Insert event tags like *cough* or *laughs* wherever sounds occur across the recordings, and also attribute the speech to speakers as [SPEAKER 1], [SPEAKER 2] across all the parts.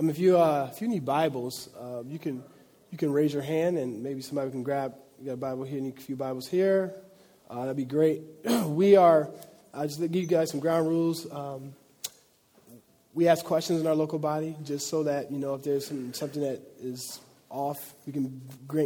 [SPEAKER 1] Um, if you uh, if you need Bibles, uh, you can you can raise your hand and maybe somebody can grab. You got a Bible here? Need a few Bibles here. Uh, that'd be great. *clears throat* we are. I just give you guys some ground rules. Um, we ask questions in our local body just so that you know if there's some, something that is off, we can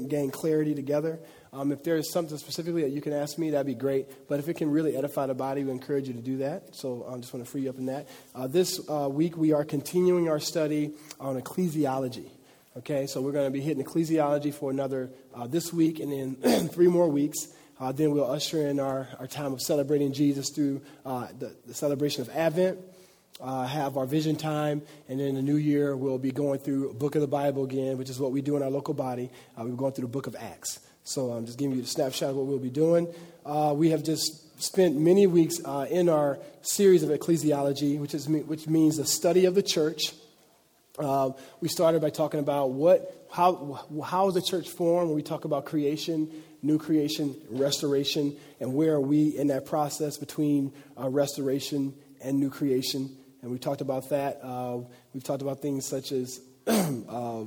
[SPEAKER 1] gain clarity together. Um, if there is something specifically that you can ask me, that'd be great. But if it can really edify the body, we encourage you to do that. So I just want to free you up in that. Uh, this uh, week, we are continuing our study on ecclesiology. Okay, so we're going to be hitting ecclesiology for another uh, this week and then *clears throat* three more weeks. Uh, then we'll usher in our, our time of celebrating Jesus through uh, the, the celebration of Advent uh, have our vision time, and then the new year we'll be going through book of the Bible again, which is what we do in our local body. Uh, we're going through the book of Acts. So I'm just giving you a snapshot of what we'll be doing. Uh, we have just spent many weeks uh, in our series of ecclesiology, which, is, which means the study of the church. Uh, we started by talking about what, how, how is the church formed when we talk about creation, new creation, restoration, and where are we in that process between uh, restoration and new creation and we talked about that. Uh, we've talked about things such as *clears throat* uh,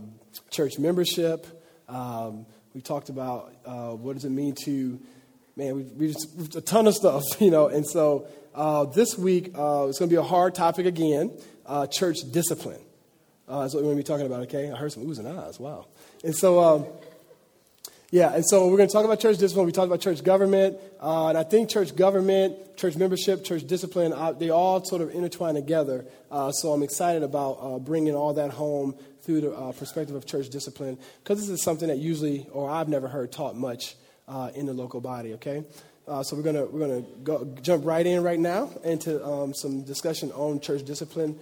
[SPEAKER 1] church membership. Um, we talked about uh, what does it mean to, man, we've, we've, we've a ton of stuff, *laughs* you know. And so uh, this week uh, it's going to be a hard topic again uh, church discipline. that's what we're going to be talking about, okay? I heard some oohs and ahs, wow. And so, um, yeah, and so we're going to talk about church discipline. We talked about church government, uh, and I think church government, church membership, church discipline, uh, they all sort of intertwine together. Uh, so I'm excited about uh, bringing all that home through the uh, perspective of church discipline, because this is something that usually, or I've never heard taught much uh, in the local body. Okay, so we're gonna we're gonna go, jump right in right now into um, some discussion on church discipline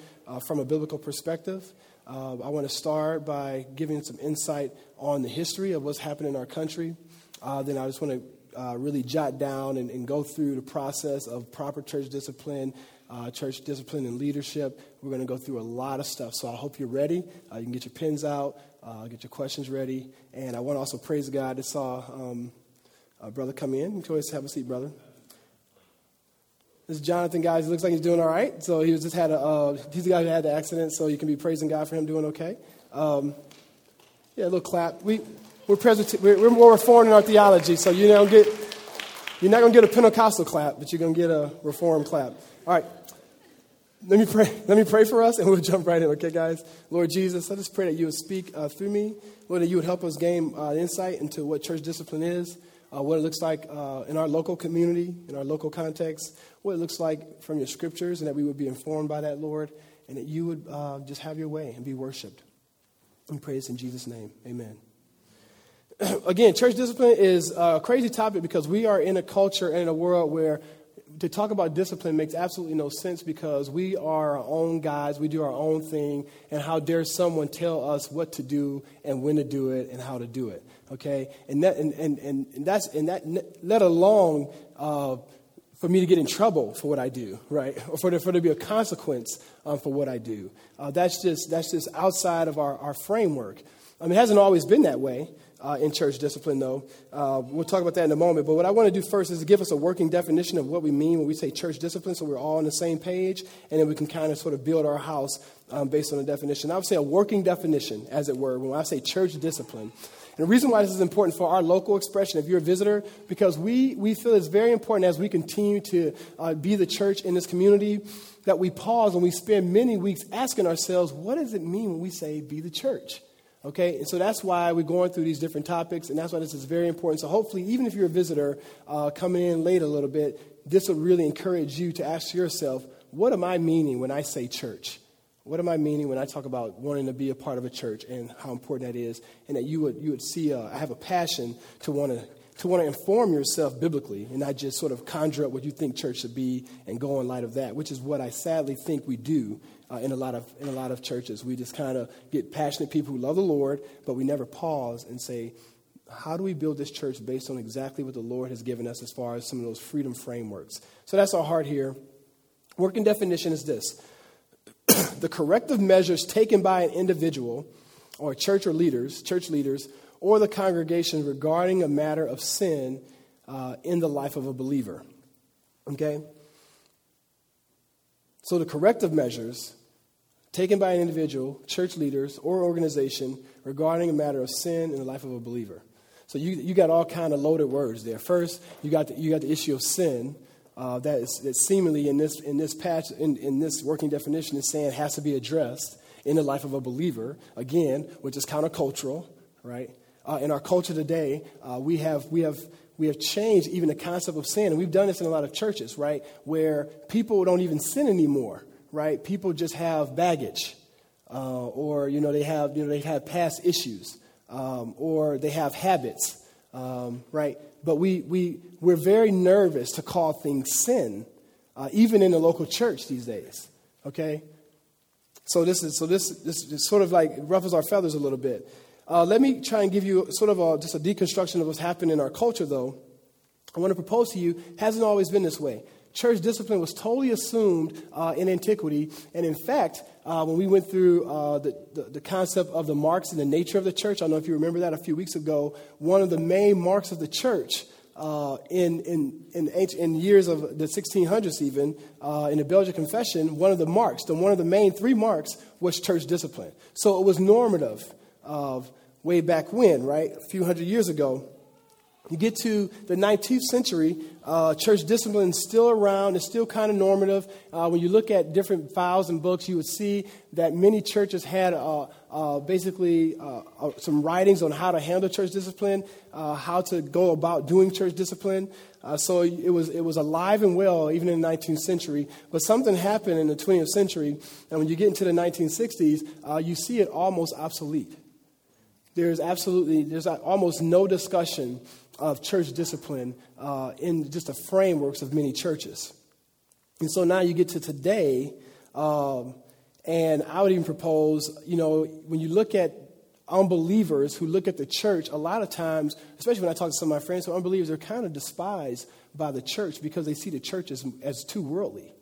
[SPEAKER 1] from a biblical perspective. Uh, I want to start by giving some insight on the history of what's happened in our country. Uh, then I just want to uh, really jot down and, and, go through the process of proper church discipline, uh, church discipline and leadership. We're going to go through a lot of stuff. So I hope you're ready. Uh, you can get your pens out, uh, get your questions ready. And I want to also praise God. I saw um, a brother come in. Go ahead, have a seat, brother. This is Jonathan, guys. He looks like he's doing all right. So he just had a, uh, he's the guy who had the accident, so you can be praising God for him doing okay. Um, yeah, a little clap. We, we're, Presbyter- we're, we're more reformed in our theology, so you don't get, you're not going to get a Pentecostal clap, but you're going to get a reformed clap. All right. Let me pray. Let me pray for us, and we'll jump right in. Okay, guys. Lord Jesus, I just pray that you would speak uh, through me. Lord, that you would help us gain uh, insight into what church discipline is uh, what it looks like uh, in our local community, in our local context, what it looks like from your scriptures, and that we would be informed by that, Lord, and that you would uh, just have your way and be worshiped. And praise in Jesus' name. Amen. *clears throat* Again, church discipline is a crazy topic because we are in a culture and in a world where to talk about discipline makes absolutely no sense because we are our own guys, we do our own thing, and how dare someone tell us what to do and when to do it and how to do it okay? And, that, and, and, and, that's, and that, let alone uh, for me to get in trouble for what I do, right? Or *laughs* for there, for there to be a consequence um, for what I do. Uh, that's, just, that's just outside of our, our framework. I mean, it hasn't always been that way. Uh, in church discipline, though. Uh, we'll talk about that in a moment. But what I want to do first is give us a working definition of what we mean when we say church discipline so we're all on the same page, and then we can kind of sort of build our house um, based on a definition. I would say a working definition, as it were, when I say church discipline. And the reason why this is important for our local expression, if you're a visitor, because we, we feel it's very important as we continue to uh, be the church in this community that we pause and we spend many weeks asking ourselves, what does it mean when we say be the church? Okay, and so that's why we're going through these different topics, and that's why this is very important. So, hopefully, even if you're a visitor uh, coming in late a little bit, this will really encourage you to ask yourself, what am I meaning when I say church? What am I meaning when I talk about wanting to be a part of a church and how important that is, and that you would, you would see uh, I have a passion to want to to want to inform yourself biblically and not just sort of conjure up what you think church should be and go in light of that, which is what I sadly think we do uh, in a lot of in a lot of churches. We just kind of get passionate people who love the Lord, but we never pause and say, how do we build this church based on exactly what the Lord has given us as far as some of those freedom frameworks? So that's our heart here. Working definition is this *clears throat* the corrective measures taken by an individual or church or leaders, church leaders, or the congregation regarding a matter of sin uh, in the life of a believer. Okay? So the corrective measures taken by an individual, church leaders, or organization regarding a matter of sin in the life of a believer. So you, you got all kind of loaded words there. First, you got the, you got the issue of sin. Uh, that is that seemingly in this in this patch in, in this working definition is saying has to be addressed in the life of a believer again, which is countercultural, right? Uh, in our culture today, uh, we have we have we have changed even the concept of sin, and we've done this in a lot of churches, right? Where people don't even sin anymore, right? People just have baggage, uh, or you know they have you know they have past issues um, or they have habits, um, right? But we, we, we're very nervous to call things sin, uh, even in the local church these days, okay? So this is, so this, this is sort of like ruffles our feathers a little bit. Uh, let me try and give you sort of a, just a deconstruction of what's happened in our culture, though. I want to propose to you, hasn't always been this way church discipline was totally assumed uh, in antiquity. And in fact, uh, when we went through uh, the, the, the, concept of the marks and the nature of the church, I don't know if you remember that a few weeks ago, one of the main marks of the church uh, in, in, in, in, years of the 1600s, even uh, in the Belgian Confession, one of the marks, the, one of the main three marks, was church discipline. So it was normative of way back when, right? A few hundred years ago. You get to the 19th century, uh, church discipline is still around, it's still kind of normative. Uh, when you look at different files and books, you would see that many churches had uh, uh basically uh, uh, some writings on how to handle church discipline, how to go about doing church discipline. so it was, it was alive and well even in the 19th century. But something happened in the 20th century, and when you get into the 1960s, you see it almost obsolete. There's absolutely, there's almost no discussion of church discipline uh, in just the frameworks of many churches. And so now you get to today, um, and I would even propose, you know, when you look at unbelievers who look at the church, a lot of times, especially when I talk to some of my friends who are unbelievers, they're kind of despised by the church because they see the church as, as too worldly.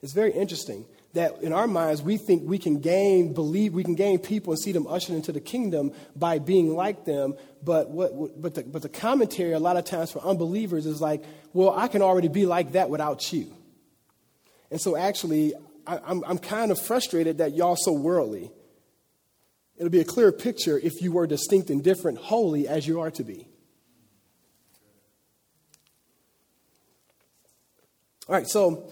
[SPEAKER 1] It's very interesting that in our minds we think we can gain believe we can gain people and see them ushered into the kingdom by being like them. But what but the, but the commentary a lot of times for unbelievers is like well i can already be like that without you. And so actually I, I'm, I'm kind of frustrated that y'all so worldly. It'll be a clear picture if you were distinct and different holy as you are to be. All right so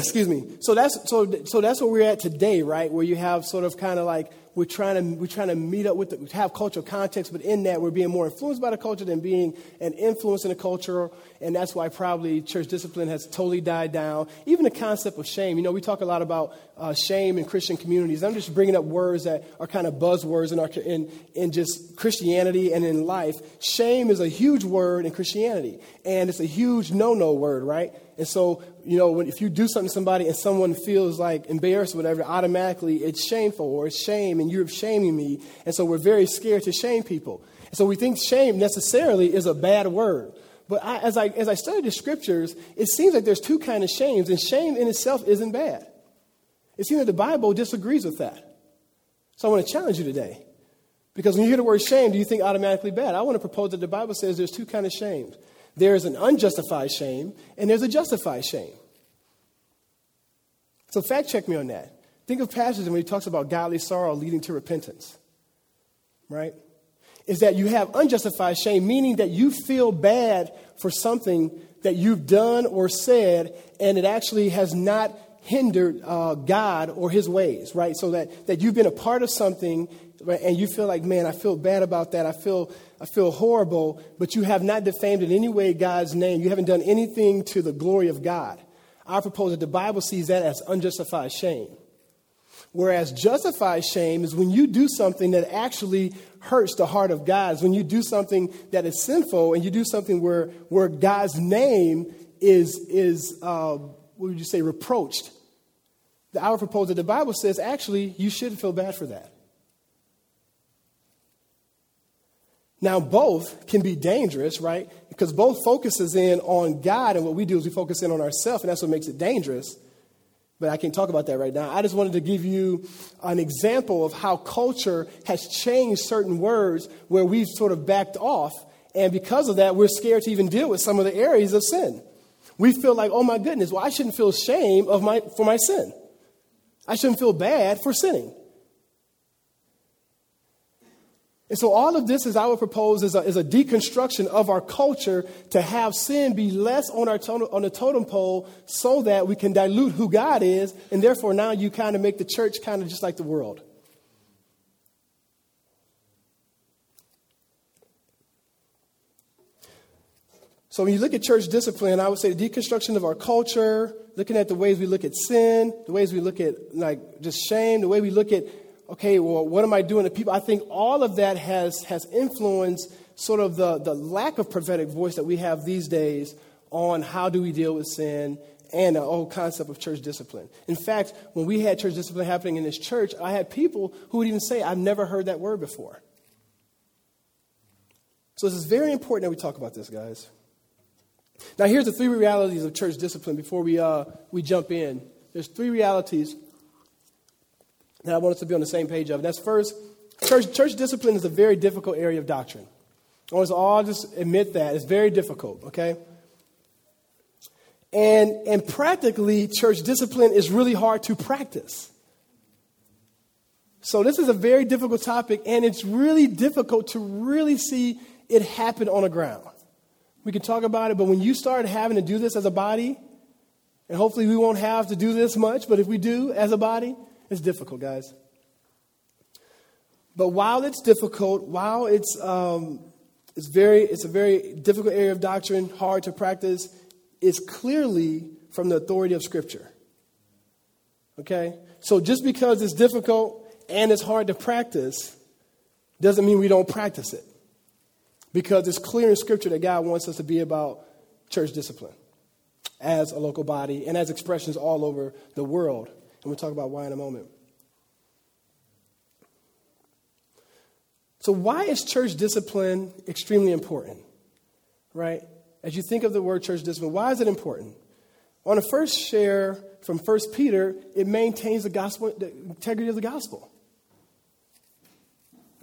[SPEAKER 1] excuse me. So that's so so that's where we're at today, right? Where you have sort of kind of like we're trying to we're trying to meet up with the, have cultural context, but in that we're being more influenced by the culture than being an influence in the culture, and that's why probably church discipline has totally died down. Even the concept of shame, you know, we talk a lot about uh, shame in Christian communities. I'm just bringing up words that are kind of buzzwords in our in in just Christianity and in life. Shame is a huge word in Christianity, and it's a huge no-no word, right? And so, you know, when, if you do something to somebody and someone feels like embarrassed or whatever, automatically it's shameful or it's shame and you're shaming me. And so we're very scared to shame people. And so we think shame necessarily is a bad word. But I, as, I, as I study the scriptures, it seems like there's two kind of shames, and shame in itself isn't bad. It seems that the Bible disagrees with that. So I want to challenge you today. Because when you hear the word shame, do you think automatically bad? I want to propose that the Bible says there's two kind of shames. There's an unjustified shame, and there's a justified shame. So, fact check me on that. Think of passages when he talks about godly sorrow leading to repentance, right? Is that you have unjustified shame, meaning that you feel bad for something that you've done or said, and it actually has not hindered uh, God or his ways, right? So that, that you've been a part of something right, and you feel like, man, I feel bad about that. I feel I feel horrible, but you have not defamed in any way God's name. You haven't done anything to the glory of God. I propose that the Bible sees that as unjustified shame. Whereas justified shame is when you do something that actually hurts the heart of God, is when you do something that is sinful and you do something where, where God's name is, is uh, what would you say, reproached. I would propose that the Bible says actually you shouldn't feel bad for that. Now, both can be dangerous, right? Because both focuses in on God, and what we do is we focus in on ourselves, and that's what makes it dangerous. But I can't talk about that right now. I just wanted to give you an example of how culture has changed certain words where we've sort of backed off, and because of that, we're scared to even deal with some of the areas of sin. We feel like, oh my goodness, well, I shouldn't feel shame of my, for my sin. I shouldn't feel bad for sinning. And so, all of this, as I would propose, is a, is a deconstruction of our culture to have sin be less on, our on the totem pole so that we can dilute who God is, and therefore now you kind of make the church kind of just like the world. So, when you look at church discipline, I would say the deconstruction of our culture, looking at the ways we look at sin, the ways we look at like just shame, the way we look at okay, well, what am I doing to people? I think all of that has, has influenced sort of the, the lack of prophetic voice that we have these days on how do we deal with sin and the whole concept of church discipline. In fact, when we had church discipline happening in this church, I had people who would even say, I've never heard that word before. So this is very important that we talk about this, guys. Now, here's the three realities of church discipline before we, uh, we jump in. There's three realities that I want us to be on the same page of. And that's first, church, church discipline is a very difficult area of doctrine. I want us all just admit that. It's very difficult, okay? And, and practically, church discipline is really hard to practice. So, this is a very difficult topic, and it's really difficult to really see it happen on the ground. We can talk about it, but when you start having to do this as a body, and hopefully we won't have to do this much, but if we do as a body, it's difficult, guys. But while it's difficult, while it's, um, it's, very, it's a very difficult area of doctrine, hard to practice, it's clearly from the authority of Scripture. Okay? So just because it's difficult and it's hard to practice doesn't mean we don't practice it. Because it's clear in Scripture that God wants us to be about church discipline as a local body and as expressions all over the world. And we'll talk about why in a moment. So, why is church discipline extremely important? Right? As you think of the word church discipline, why is it important? On the first share from 1 Peter, it maintains the gospel, the integrity of the gospel.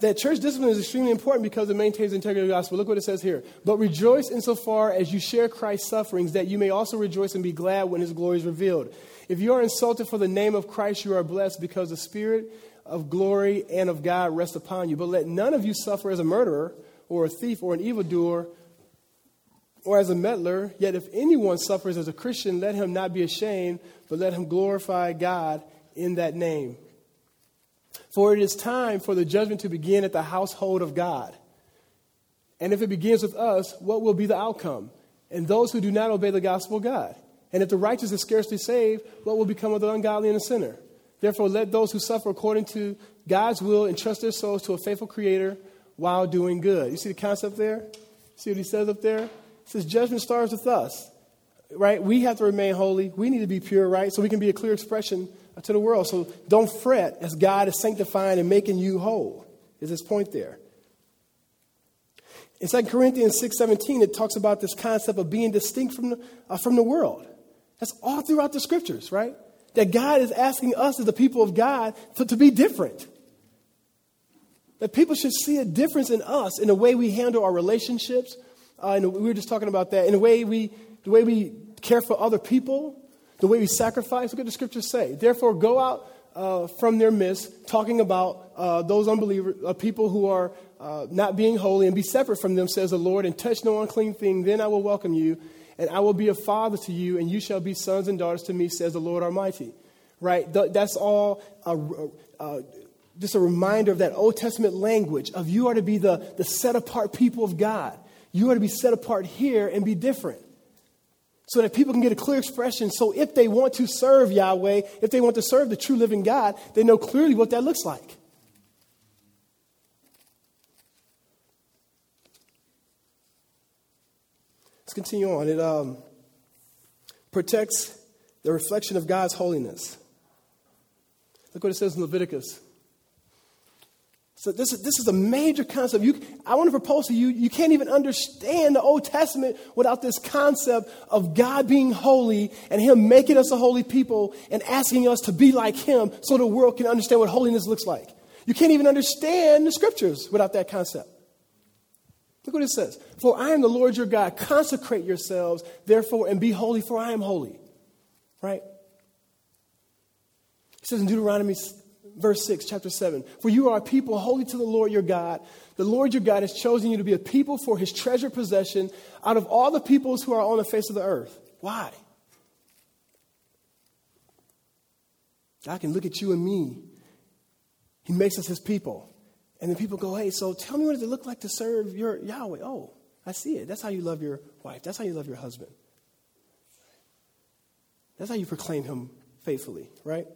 [SPEAKER 1] That church discipline is extremely important because it maintains the integrity of the gospel. Look what it says here. But rejoice insofar as you share Christ's sufferings, that you may also rejoice and be glad when his glory is revealed. If you are insulted for the name of Christ, you are blessed because the Spirit of glory and of God rests upon you. But let none of you suffer as a murderer or a thief or an evildoer or as a meddler. Yet if anyone suffers as a Christian, let him not be ashamed, but let him glorify God in that name. For it is time for the judgment to begin at the household of God. And if it begins with us, what will be the outcome? And those who do not obey the gospel of God. And if the righteous is scarcely saved, what will become of the ungodly and the sinner? Therefore, let those who suffer according to God's will entrust their souls to a faithful Creator while doing good. You see the concept there? See what he says up there? He says, Judgment starts with us, right? We have to remain holy. We need to be pure, right? So we can be a clear expression to the world. So don't fret as God is sanctifying and making you whole, is his point there. In 2 Corinthians 6.17, it talks about this concept of being distinct from the, uh, from the world. That's all throughout the scriptures, right? That God is asking us as the people of God to, to be different. That people should see a difference in us in the way we handle our relationships. Uh, and we were just talking about that. In the way we, the way we care for other people, the way we sacrifice. Look what the scriptures say. Therefore, go out uh, from their midst, talking about uh, those unbelievers, uh, people who are uh, not being holy, and be separate from them, says the Lord, and touch no unclean thing. Then I will welcome you and I will be a father to you, and you shall be sons and daughters to me, says the Lord Almighty. Right? That's all just a reminder of that Old Testament language of you are to be the, the set apart people of God. You are to be set apart here and be different. So that people can get a clear expression. So if they want to serve Yahweh, if they want to serve the true living God, they know clearly what that looks like. Let's continue on. It um, protects the reflection of God's holiness. Look what it says in Leviticus. So this is, this is a major concept. You, I want to propose to you, you can't even understand the Old Testament without this concept of God being holy and Him making us a holy people and asking us to be like Him so the world can understand what holiness looks like. You can't even understand the scriptures without that concept. Look what it says. For I am the Lord your God. Consecrate yourselves, therefore, and be holy, for I am holy. Right? It says in Deuteronomy verse 6, chapter 7 For you are a people holy to the Lord your God. The Lord your God has chosen you to be a people for his treasured possession out of all the peoples who are on the face of the earth. Why? God can look at you and me. He makes us his people. And then people go, hey, so tell me what does it look like to serve your Yahweh? Oh, I see it. That's how you love your wife. That's how you love your husband. That's how you proclaim him faithfully, right?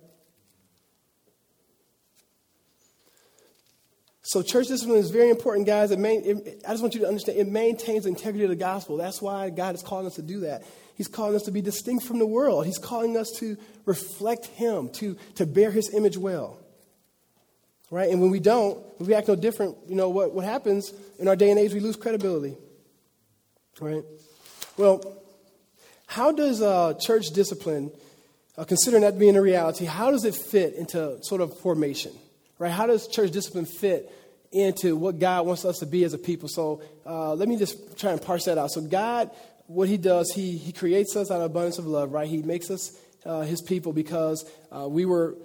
[SPEAKER 1] So, church discipline is very important, guys. It main, it, I just want you to understand it maintains the integrity of the gospel. That's why God is calling us to do that. He's calling us to be distinct from the world. He's calling us to reflect Him, to, to bear His image well. Right? And when we don't, when we act no different, you know, what, what happens in our day and age, we lose credibility. Right? Well, how does uh, church discipline, uh, considering that being a reality, how does it fit into sort of formation? Right? How does church discipline fit into what God wants us to be as a people? So uh, let me just try and parse that out. So God, what He does, He He creates us out of abundance of love, right? He makes us uh, His people because uh, we were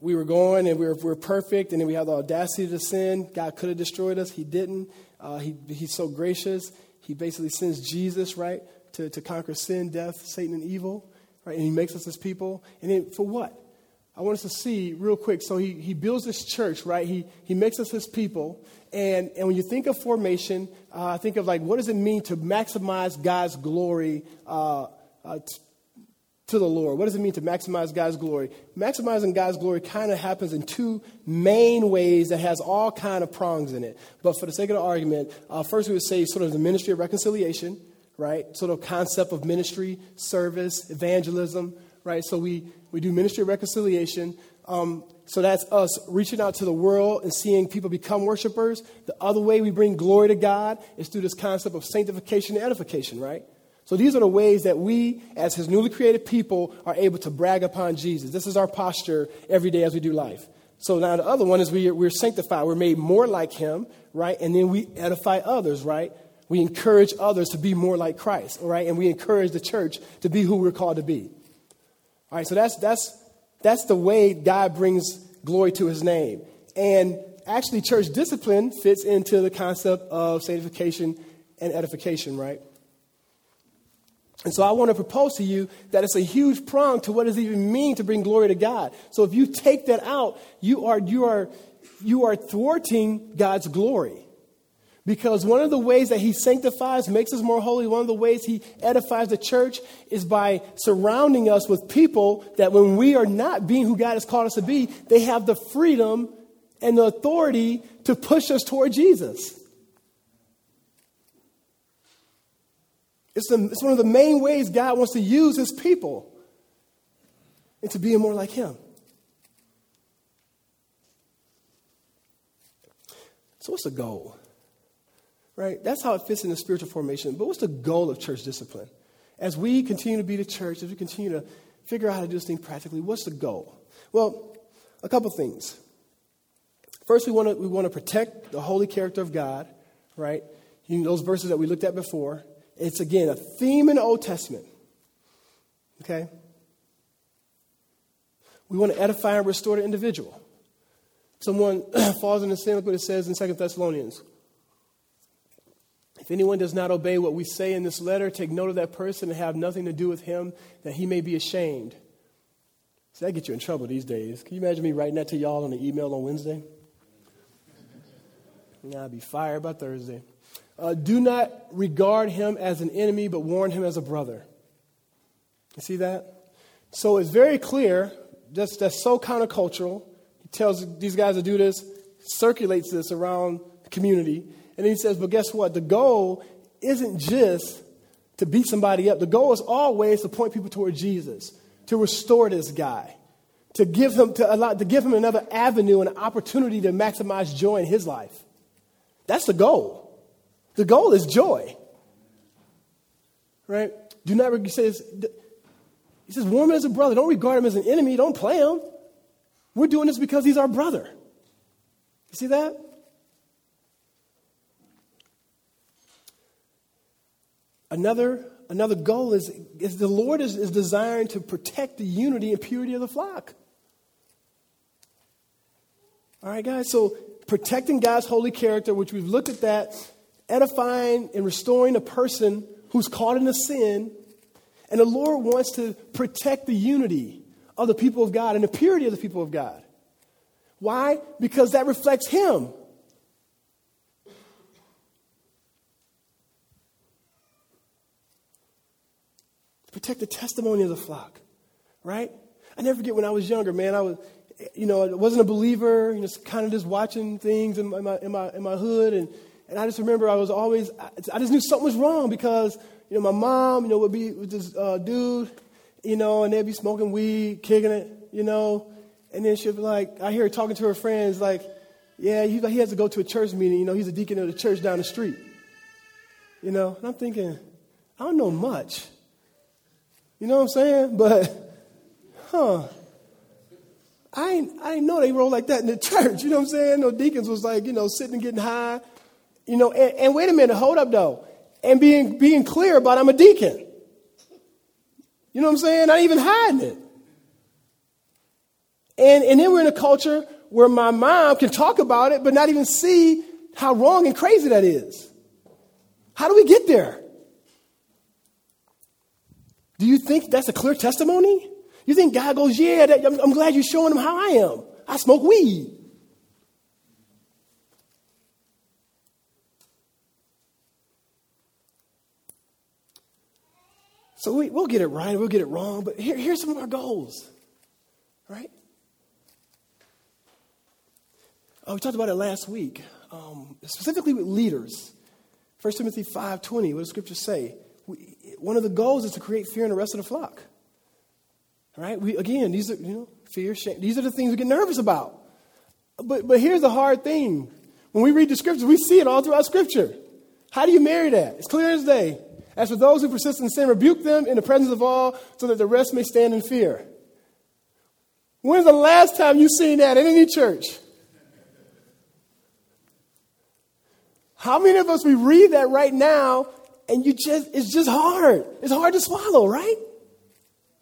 [SPEAKER 1] we were going and we were, we were perfect, and then we had the audacity to sin. God could have destroyed us, He didn't. Uh, he He's so gracious. He basically sends Jesus, right, to, to conquer sin, death, Satan, and evil, right? And He makes us His people. And then for what? I want us to see real quick. So he, he builds this church, right? He, he makes us his people. And, and when you think of formation, uh, think of like, what does it mean to maximize God's glory uh, uh, t- to the Lord? What does it mean to maximize God's glory? Maximizing God's glory kind of happens in two main ways that has all kind of prongs in it. But for the sake of the argument, uh, first we would say sort of the ministry of reconciliation, right? Sort of concept of ministry, service, evangelism, right? So we, we do ministry reconciliation. Um, so that's us reaching out to the world and seeing people become worshipers. The other way we bring glory to God is through this concept of sanctification and edification, right? So these are the ways that we, as his newly created people, are able to brag upon Jesus. This is our posture every day as we do life. So now the other one is we, we're sanctified. We're made more like him, right? And then we edify others, right? We encourage others to be more like Christ, all right? And we encourage the church to be who we're called to be. All right, so that's, that's, that's the way God brings glory to his name. And actually, church discipline fits into the concept of sanctification and edification, right? And so I want to propose to you that it's a huge prong to what does it even mean to bring glory to God. So if you take that out, you are, you are, you are thwarting God's glory. Because one of the ways that he sanctifies, makes us more holy, one of the ways he edifies the church is by surrounding us with people that when we are not being who God has called us to be, they have the freedom and the authority to push us toward Jesus. It's, the, it's one of the main ways God wants to use his people into being more like him. So, what's the goal? Right? That's how it fits in the spiritual formation. But what's the goal of church discipline? As we continue to be the church, as we continue to figure out how to do this thing practically, what's the goal? Well, a couple things. First, we want to we want to protect the holy character of God, right? You know, those verses that we looked at before. It's again a theme in the Old Testament. Okay? We want to edify and restore the individual. Someone *clears throat* falls into sin, look what it says in Second Thessalonians. If anyone does not obey what we say in this letter, take note of that person and have nothing to do with him, that he may be ashamed. So that gets you in trouble these days. Can you imagine me writing that to y'all on an email on Wednesday? Nah, I'd be fired by Thursday. Uh, do not regard him as an enemy, but warn him as a brother. You see that? So it's very clear. That's, that's so countercultural. He tells these guys to do this, circulates this around the community. And he says, but guess what? The goal isn't just to beat somebody up. The goal is always to point people toward Jesus, to restore this guy, to give him, to allow, to give him another avenue and an opportunity to maximize joy in his life. That's the goal. The goal is joy. Right? Do not, he says, he says, warm as a brother. Don't regard him as an enemy. Don't play him. We're doing this because he's our brother. You see that? Another, another goal is, is the Lord is, is desiring to protect the unity and purity of the flock. All right, guys? So protecting God's holy character, which we've looked at that, edifying and restoring a person who's caught in a sin. And the Lord wants to protect the unity of the people of God and the purity of the people of God. Why? Because that reflects Him. Protect the testimony of the flock, right? I never forget when I was younger, man. I was, you know, I wasn't a believer, you know, kind of just watching things in my, in my, in my hood. And, and I just remember I was always, I just knew something was wrong because, you know, my mom, you know, would be with this uh, dude, you know, and they'd be smoking weed, kicking it, you know. And then she'd be like, I hear her talking to her friends, like, yeah, he, he has to go to a church meeting. You know, he's a deacon of the church down the street. You know, and I'm thinking, I don't know much. You know what I'm saying? *laughs* But, huh, I ain't, I ain't know they roll like that in the *laughs* church. You know what I'm saying? No deacons was like, you know, sitting and getting high. You know, and, and wait a minute, hold up though. And being, being clear about I'm a deacon. You know what I'm saying? Not even hiding it. And, and then we're in a culture where my mom can talk about it, but not even see how wrong and crazy that is. How do we get there? Do you think that's a clear testimony? You think God goes, Yeah, that, I'm, I'm glad you're showing them how I am. I smoke weed. So we, will get it right, we'll get it wrong, but here, here's some of our goals, right? Oh, we talked about it last week, um, specifically with leaders. 1 Timothy 5.20, what does Scripture say? One of the goals is to create fear in the rest of the flock. Right? We, again, these are, you know, fear, shame. These are the things we get nervous about. But, but here's the hard thing. When we read the scriptures, we see it all throughout scripture. How do you marry that? It's clear as day. As for those who persist in sin, rebuke them in the presence of all so that the rest may stand in fear. When's the last time you've seen that in any church? How many of us we read that right now and you just it's just hard. It's hard to swallow, right?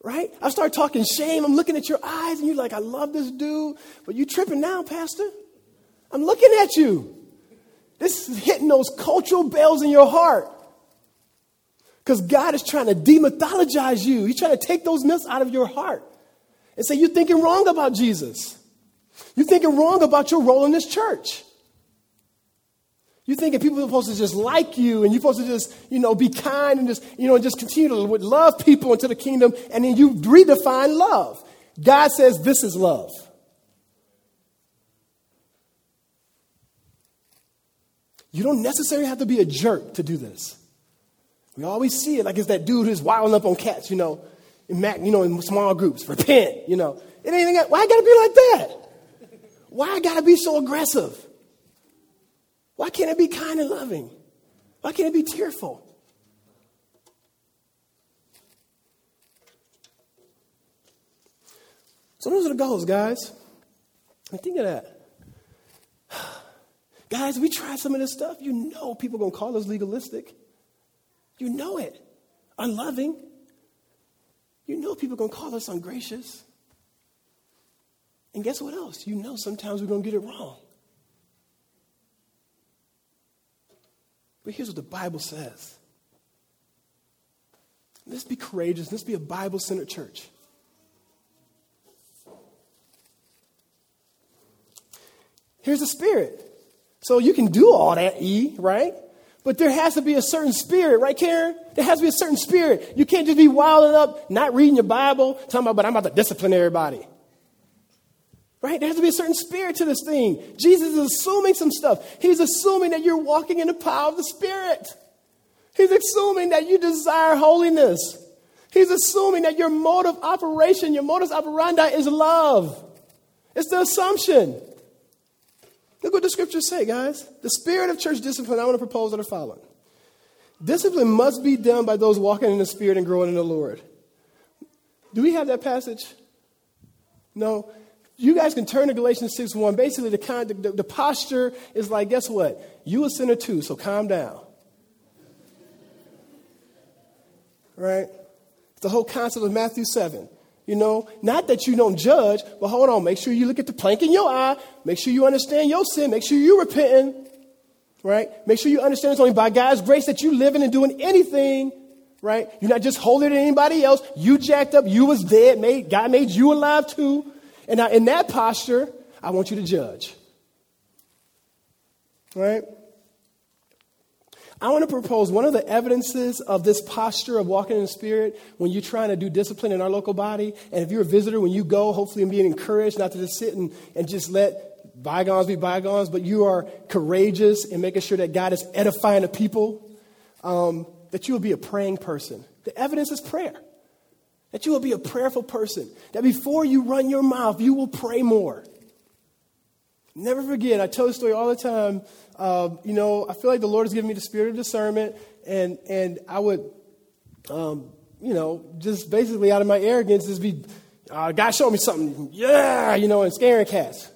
[SPEAKER 1] right? I start talking shame. I'm looking at your eyes and you're like, I love this dude, but you tripping now, Pastor. I'm looking at you. This is hitting those cultural bells in your heart. Because God is trying to demythologize you. He's trying to take those myths out of your heart and say, You're thinking wrong about Jesus. You're thinking wrong about your role in this church. You thinking people are supposed to just like you and you're supposed to just, you know, be kind and just, you know, just continue to love people into the kingdom and then you redefine love. God says this is love. You don't necessarily have to be a jerk to do this. We always see it like it's that dude who's wilding up on cats, you know, in Mac, you know, in small groups. Repent, you know. It ain't, why I gotta be like that? Why I gotta be so aggressive? Why can't it be kind and loving? Why can't it be tearful? So those are the goals, guys. And think of that. *sighs* Guys, we try some of this stuff. You know people to call us legalistic. You know it. Unloving. You know people to call us ungracious. And guess what else? You know sometimes we're going to get it wrong. But here's what the Bible says let's be courageous, let's be a Bible centered church. Here's the spirit. So you can do all that E, right? But there has to be a certain spirit, right, Karen? There has to be a certain spirit. You can't just be wilding up, not reading your Bible, talking about, but I'm about to discipline everybody. Right? There has to be a certain spirit to this thing. Jesus is assuming some stuff. He's assuming that you're walking in the power of the Spirit. He's assuming that you desire holiness. He's assuming that your mode of operation, your modus operandi is love. It's the assumption. Look what the scriptures say, guys. The spirit of church discipline, I want to propose that the following. Discipline must be done by those walking in the spirit and growing in the Lord. Do we have that passage? No you guys can turn to Galatians 6 1. Basically, the, kind, the, the posture is like, guess what? You a sinner too, so calm down. Right? It's the whole concept of Matthew 7. You know, not that you don't judge, but hold on, make sure you look at the plank in your eye, make sure you understand your sin, make sure you're repenting, right? Make sure you understand it's only by God's grace that you're living and doing anything, right? You're not just holding it to anybody else. You jacked up, you was dead, made, God made you alive too. And now in that posture, I want you to judge. Right? I want to propose one of the evidences of this posture of walking in the Spirit when you're trying to do discipline in our local body. And if you're a visitor, when you go, hopefully I'm being encouraged not to just sit and, and just let bygones be bygones, but you are courageous in making sure that God is edifying the people, um, that you will be a praying person. The evidence is prayer. That you will be a prayerful person. That before you run your mouth, you will pray more. Never forget, I tell this story all the time. Uh, you know, I feel like the Lord has given me the spirit of discernment, and, and I would, um, you know, just basically out of my arrogance, just be, uh, God showed me something, yeah, you know, and scaring cats,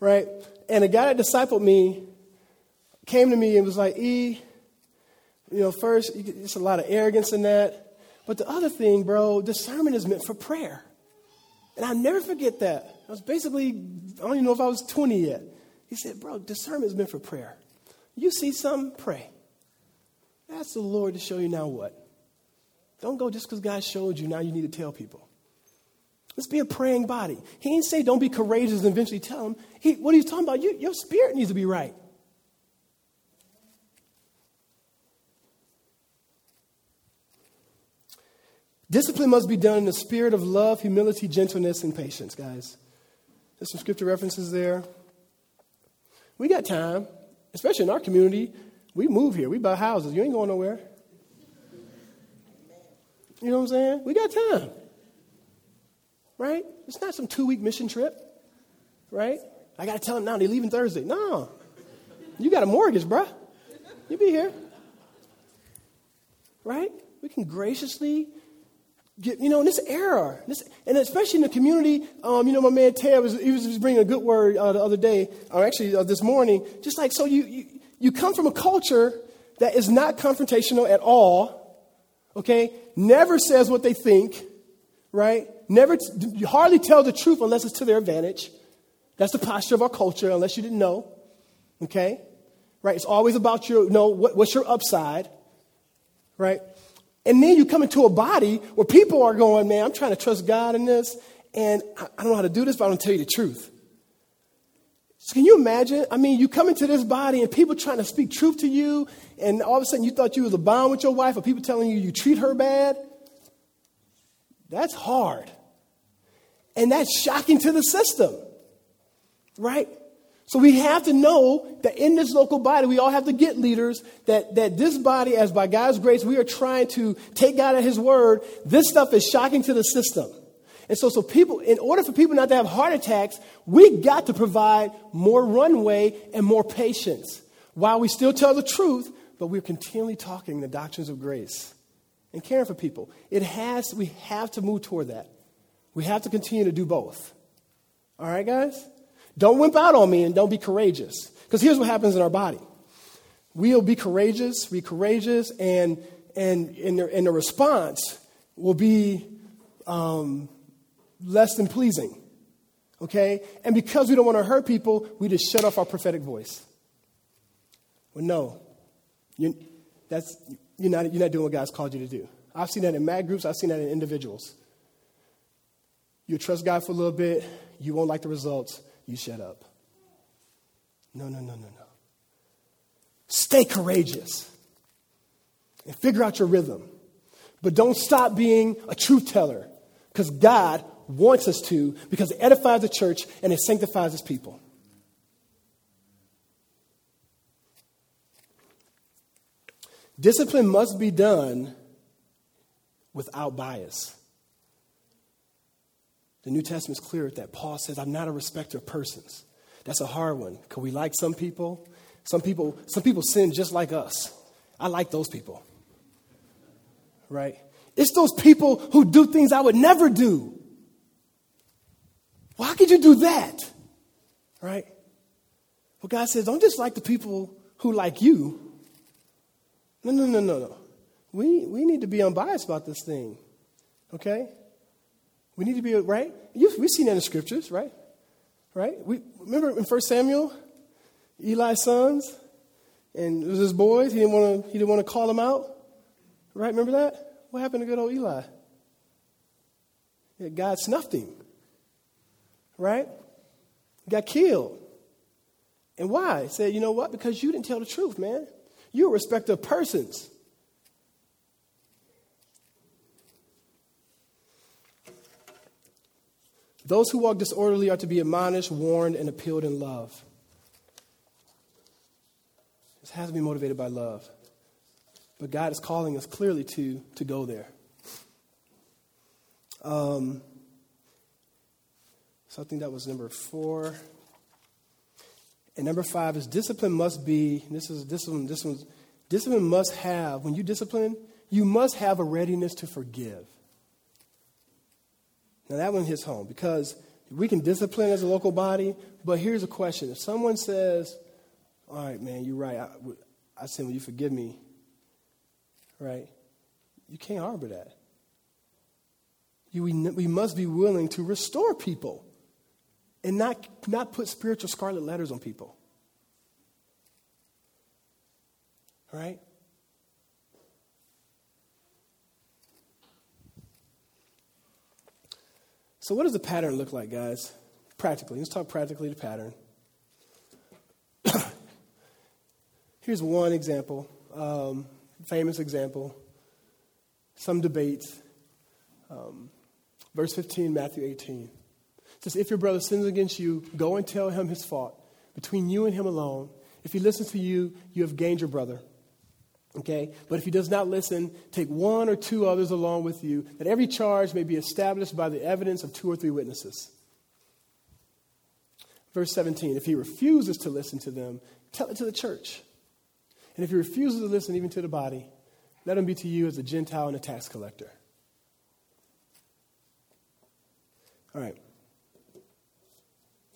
[SPEAKER 1] right? And a guy that discipled me came to me and was like, E, you know, first, it's a lot of arrogance in that. But the other thing, bro, discernment is meant for prayer. And I'll never forget that. I was basically, I don't even know if I was 20 yet. He said, Bro, discernment is meant for prayer. You see something, pray. Ask the Lord to show you now what. Don't go just because God showed you, now you need to tell people. Let's be a praying body. He didn't say don't be courageous and eventually tell them. He, what he's talking about, you, your spirit needs to be right. Discipline must be done in the spirit of love, humility, gentleness, and patience, guys. There's some scripture references there. We got time, especially in our community. We move here, we buy houses. You ain't going nowhere. You know what I'm saying? We got time. Right? It's not some two week mission trip. Right? I got to tell them now they're leaving Thursday. No. You got a mortgage, bruh. You be here. Right? We can graciously you know, in this era, this, and especially in the community, um, you know, my man Ted was, he was, bringing a good word uh, the other day, or actually uh, this morning. Just like, so you, you, you come from a culture that is not confrontational at all, okay? Never says what they think, right? Never, t- hardly tell the truth unless it's to their advantage. That's the posture of our culture, unless you didn't know, okay? Right? It's always about your, you know, what, what's your upside, right? And then you come into a body where people are going, man, I'm trying to trust God in this, and I don't know how to do this, but I'm going to tell you the truth. So can you imagine? I mean, you come into this body and people trying to speak truth to you, and all of a sudden you thought you was a bond with your wife, or people telling you you treat her bad. That's hard. And that's shocking to the system, right? So we have to know that in this local body, we all have to get leaders, that, that this body, as by God's grace, we are trying to take God at His word. This stuff is shocking to the system. And so, so people, in order for people not to have heart attacks, we got to provide more runway and more patience while we still tell the truth, but we're continually talking the doctrines of grace and caring for people. It has, we have to move toward that. We have to continue to do both. All right, guys? Don't wimp out on me and don't be courageous. Because here's what happens in our body. We'll be courageous, be courageous, and, and, and, the, and the response will be um, less than pleasing. Okay? And because we don't want to hurt people, we just shut off our prophetic voice. Well, no. You, that's, you're, not, you're not doing what God's called you to do. I've seen that in mad groups, I've seen that in individuals. You trust God for a little bit, you won't like the results, you shut up. No, no, no, no, no. Stay courageous and figure out your rhythm. But don't stop being a truth teller because God wants us to because it edifies the church and it sanctifies his people. Discipline must be done without bias. The New Testament's clear with that. Paul says, I'm not a respecter of persons. That's a hard one. Can we like some people? Some people, some people sin just like us. I like those people. Right? It's those people who do things I would never do. Why could you do that? Right? Well, God says, don't just like the people who like you. No, no, no, no, no. We, we need to be unbiased about this thing. Okay? We need to be, right? You've, we've seen that in the scriptures, right? Right? We, remember in 1 Samuel, Eli's sons, and it was his boys. He didn't want to, he didn't want to call them out. Right? Remember that? What happened to good old Eli? Yeah, God snuffed him. Right? He got killed. And why? He said, you know what? Because you didn't tell the truth, man. You're a respecter of persons. Those who walk disorderly are to be admonished, warned, and appealed in love. This has to be motivated by love. But God is calling us clearly to, to go there. Um, so I think that was number four. And number five is discipline must be, this is discipline, this one's, discipline must have, when you discipline, you must have a readiness to forgive. Now, that one hits home because we can discipline as a local body, but here's a question. If someone says, All right, man, you're right, I, I sin, will you forgive me? Right? You can't harbor that. You, we, we must be willing to restore people and not, not put spiritual scarlet letters on people. Right? So, what does the pattern look like, guys? Practically. Let's talk practically the pattern. *coughs* Here's one example, um, famous example. Some debates. Um, verse 15, Matthew 18. It says, If your brother sins against you, go and tell him his fault. Between you and him alone. If he listens to you, you have gained your brother. Okay? But if he does not listen, take one or two others along with you, that every charge may be established by the evidence of two or three witnesses. Verse 17 If he refuses to listen to them, tell it to the church. And if he refuses to listen even to the body, let him be to you as a Gentile and a tax collector. All right.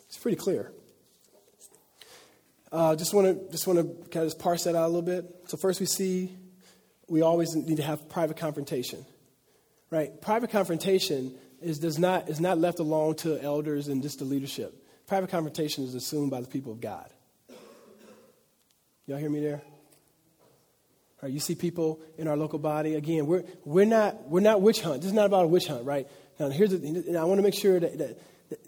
[SPEAKER 1] It's pretty clear. Uh, just want to just want to kind of just parse that out a little bit. So first, we see we always need to have private confrontation, right? Private confrontation is does not is not left alone to elders and just the leadership. Private confrontation is assumed by the people of God. Y'all hear me there? All right, you see people in our local body. Again, we're, we're, not, we're not witch hunt. This is not about a witch hunt, right? Now, here's the, I want to make sure that, that, that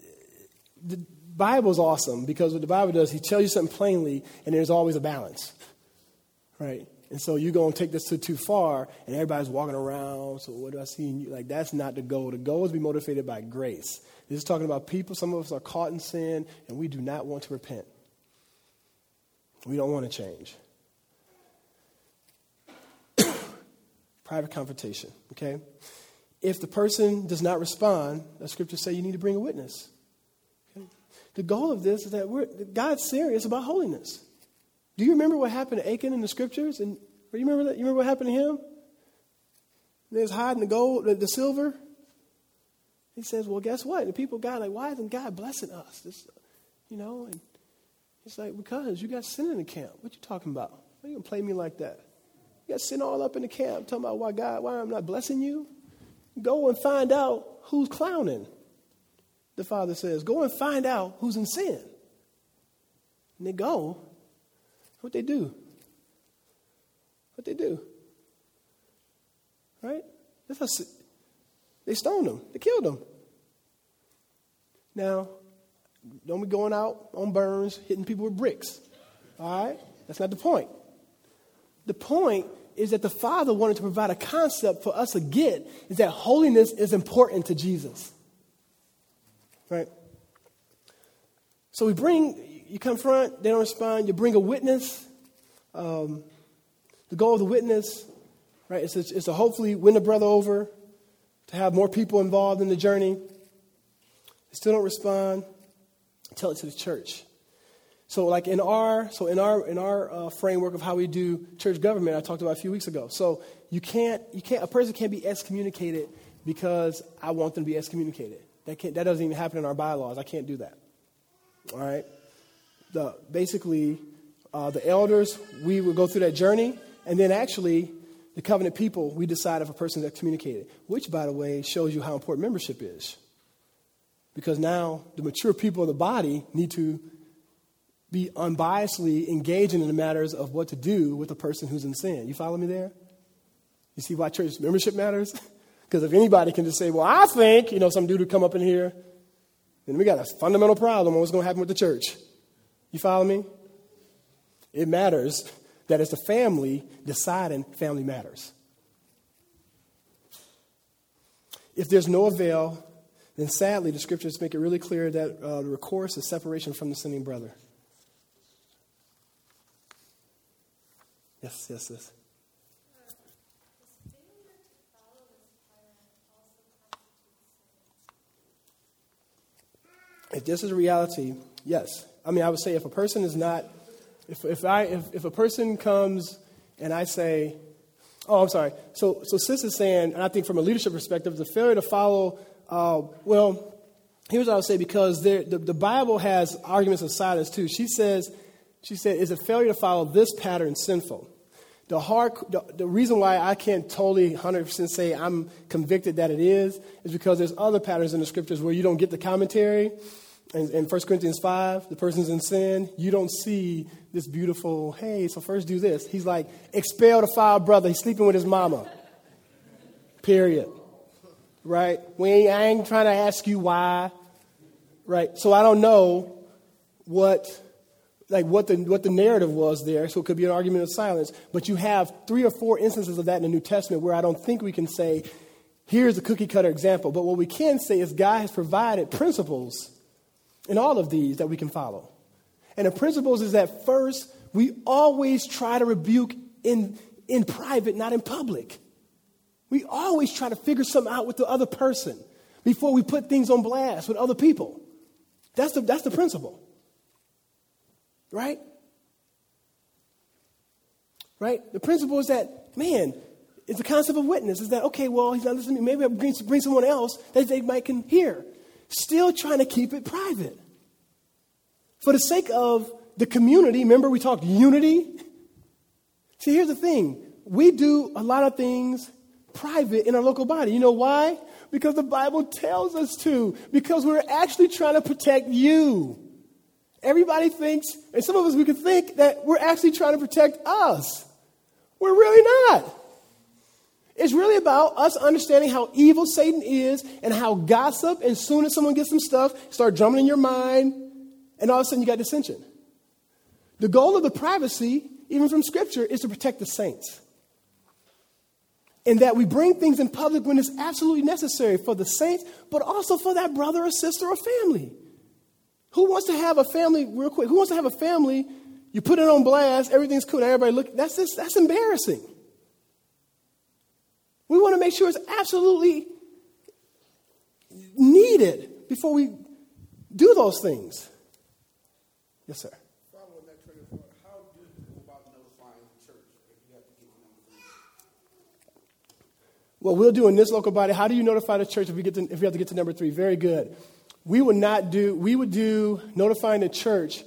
[SPEAKER 1] the, Bible's awesome because what the Bible does, he tells you something plainly, and there's always a balance, right? And so you go and take this to too far, and everybody's walking around. So what do I see in you? Like that's not the goal. The goal is to be motivated by grace. This is talking about people. Some of us are caught in sin, and we do not want to repent. We don't want to change. *coughs* Private confrontation. Okay. If the person does not respond, the scriptures say you need to bring a witness. The goal of this is that we're, God's serious about holiness. Do you remember what happened to Achan in the scriptures? And you remember that? You remember what happened to him? There's hiding the gold, the, the silver. He says, "Well, guess what?" the people God like, "Why isn't God blessing us?" This, you know, and he's like, "Because you got sin in the camp. What you talking about? Why you gonna play me like that? You got sin all up in the camp. Talking about why God, why I'm not blessing you? Go and find out who's clowning." The Father says, Go and find out who's in sin. And they go. What they do? What they do? Right? They stoned them. They killed them. Now, don't be going out on burns, hitting people with bricks. All right? That's not the point. The point is that the Father wanted to provide a concept for us to get is that holiness is important to Jesus. Right? So we bring, you confront, they don't respond, you bring a witness. Um, the goal of the witness, right, is to, is to hopefully win the brother over, to have more people involved in the journey. They still don't respond, tell it to the church. So, like in our so in our in our uh, framework of how we do church government, I talked about a few weeks ago. So you can't you can't a person can't be excommunicated because I want them to be excommunicated. That, can't, that doesn't even happen in our bylaws. I can't do that. All right? The, basically, uh, the elders, we would go through that journey, and then actually, the covenant people, we decide if a person is excommunicated, which, by the way, shows you how important membership is. Because now the mature people of the body need to be unbiasedly engaging in the matters of what to do with a person who's in sin. You follow me there? You see why church membership matters? *laughs* Because if anybody can just say, well, I think, you know, some dude would come up in here, then we got a fundamental problem on what's going to happen with the church. You follow me? It matters that as a family, deciding family matters. If there's no avail, then sadly, the scriptures make it really clear that uh, the recourse is separation from the sinning brother. Yes, yes, yes. If this is reality, yes. I mean, I would say if a person is not, if, if, I, if, if a person comes and I say, oh, I'm sorry. So, so Sis is saying, and I think from a leadership perspective, the failure to follow, uh, well, here's what I would say because there, the, the Bible has arguments of silence too. She says, she said, is a failure to follow this pattern sinful? The, hard, the, the reason why I can't totally 100% say I'm convicted that it is, is because there's other patterns in the scriptures where you don't get the commentary in, in 1 Corinthians 5, the person's in sin, you don't see this beautiful, hey, so first do this. He's like, expel the foul brother. He's sleeping with his mama. Period. Right? We ain't, I ain't trying to ask you why. Right? So I don't know what like what the what the narrative was there, so it could be an argument of silence. But you have three or four instances of that in the New Testament where I don't think we can say, here's a cookie cutter example. But what we can say is God has provided principles in all of these that we can follow. And the principles is that first, we always try to rebuke in, in private, not in public. We always try to figure something out with the other person before we put things on blast with other people. That's the, that's the principle. Right? Right? The principle is that, man, it's the concept of witness. Is that, okay, well, he's not listening to me. Maybe I'll bring, bring someone else that they might can hear still trying to keep it private. For the sake of the community, remember we talked unity? See, here's the thing we do a lot of things private in our local body. You know why? Because the Bible tells us to, because we're actually trying to protect you. Everybody thinks, and some of us we could think that we're actually trying to protect us. We're really not. It's really about us understanding how evil Satan is and how gossip, and soon as someone gets some stuff, start drumming in your mind, and all of a sudden you got dissension. The goal of the privacy, even from Scripture, is to protect the saints. And that we bring things in public when it's absolutely necessary for the saints, but also for that brother or sister or family. Who wants to have a family, real quick, who wants to have a family? You put it on blast, everything's cool, everybody look. That's just, that's embarrassing. We want to make sure it's absolutely needed before we do those things. Yes, sir. Well, we'll do in this local body. How do you notify the church if we get to, if we have to get to number three? Very good. We would not do. We would do notifying the church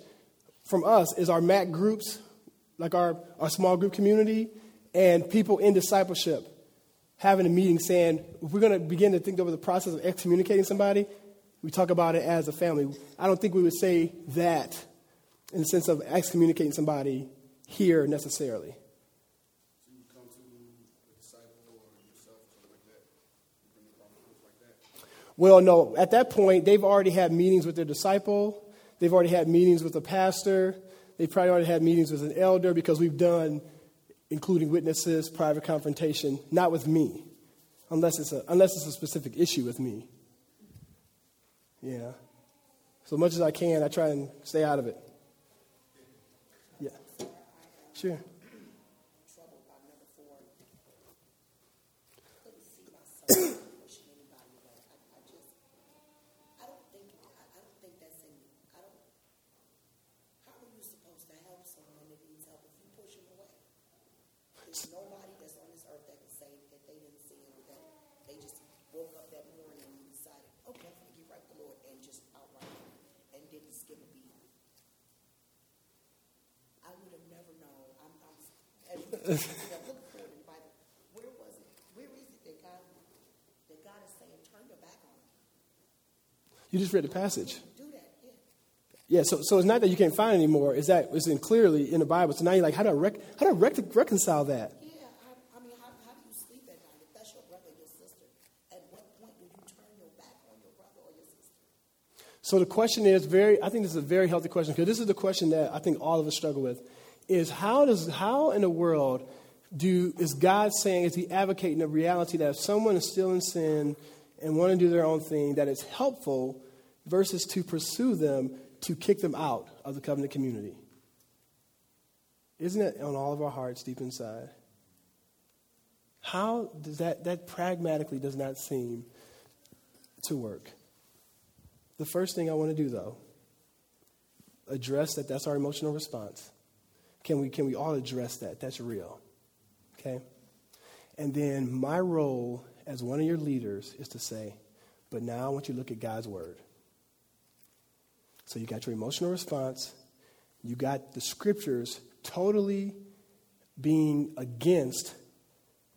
[SPEAKER 1] from us is our MAC groups, like our, our small group community, and people in discipleship having a meeting saying, if we're going to begin to think over the process of excommunicating somebody, we talk about it as a family. I don't think we would say that in the sense of excommunicating somebody here necessarily. Well, no. At that point, they've already had meetings with their disciple. They've already had meetings with the pastor. They've probably already had meetings with an elder because we've done including witnesses, private confrontation, not with me, unless it's a, unless it's a specific issue with me. Yeah. So much as I can, I try and stay out of it. Yeah. Sure.
[SPEAKER 2] where was it? Where is it that God, that God is saying, turn your back on *laughs*
[SPEAKER 1] You just read the passage. Yeah, so, so it's not that you can't find it anymore. It's that it's in clearly in the Bible. So now you're like, how do I, rec- how do I rec- reconcile that?
[SPEAKER 2] Yeah, I, I mean, how, how do you sleep at night if that's your brother or your sister? At what point do you turn your back on your brother or your sister?
[SPEAKER 1] So the question is very. I think this is a very healthy question because this is the question that I think all of us struggle with: is how does how in the world do is God saying is He advocating the reality that if someone is still in sin and want to do their own thing, that it's helpful versus to pursue them to kick them out of the covenant community. Isn't it on all of our hearts deep inside? How does that, that pragmatically does not seem to work? The first thing I want to do, though, address that that's our emotional response. Can we, can we all address that? That's real. Okay? And then my role as one of your leaders is to say, but now I want you to look at God's word. So you got your emotional response, you got the scriptures totally being against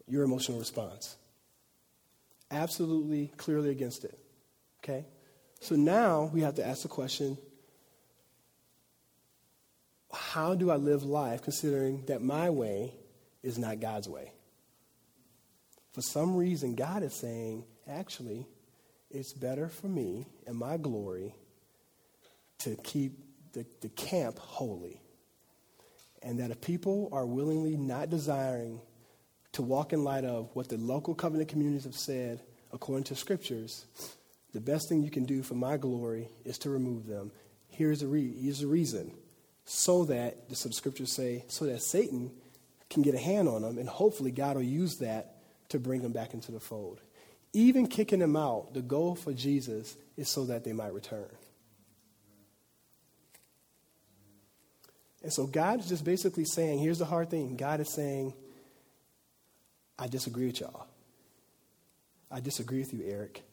[SPEAKER 1] your emotional response. Absolutely, clearly against it. Okay? So now we have to ask the question how do I live life considering that my way is not God's way? For some reason, God is saying, actually, it's better for me and my glory to keep the, the camp holy. And that if people are willingly not desiring to walk in light of what the local covenant communities have said according to scriptures, the best thing you can do for my glory is to remove them. Here's the, re- here's the reason. So that, the scriptures say, so that Satan can get a hand on them, and hopefully God will use that to bring them back into the fold. Even kicking them out, the goal for Jesus is so that they might return. And so God is just basically saying, here's the hard thing. God is saying, I disagree with y'all. I disagree with you, Eric.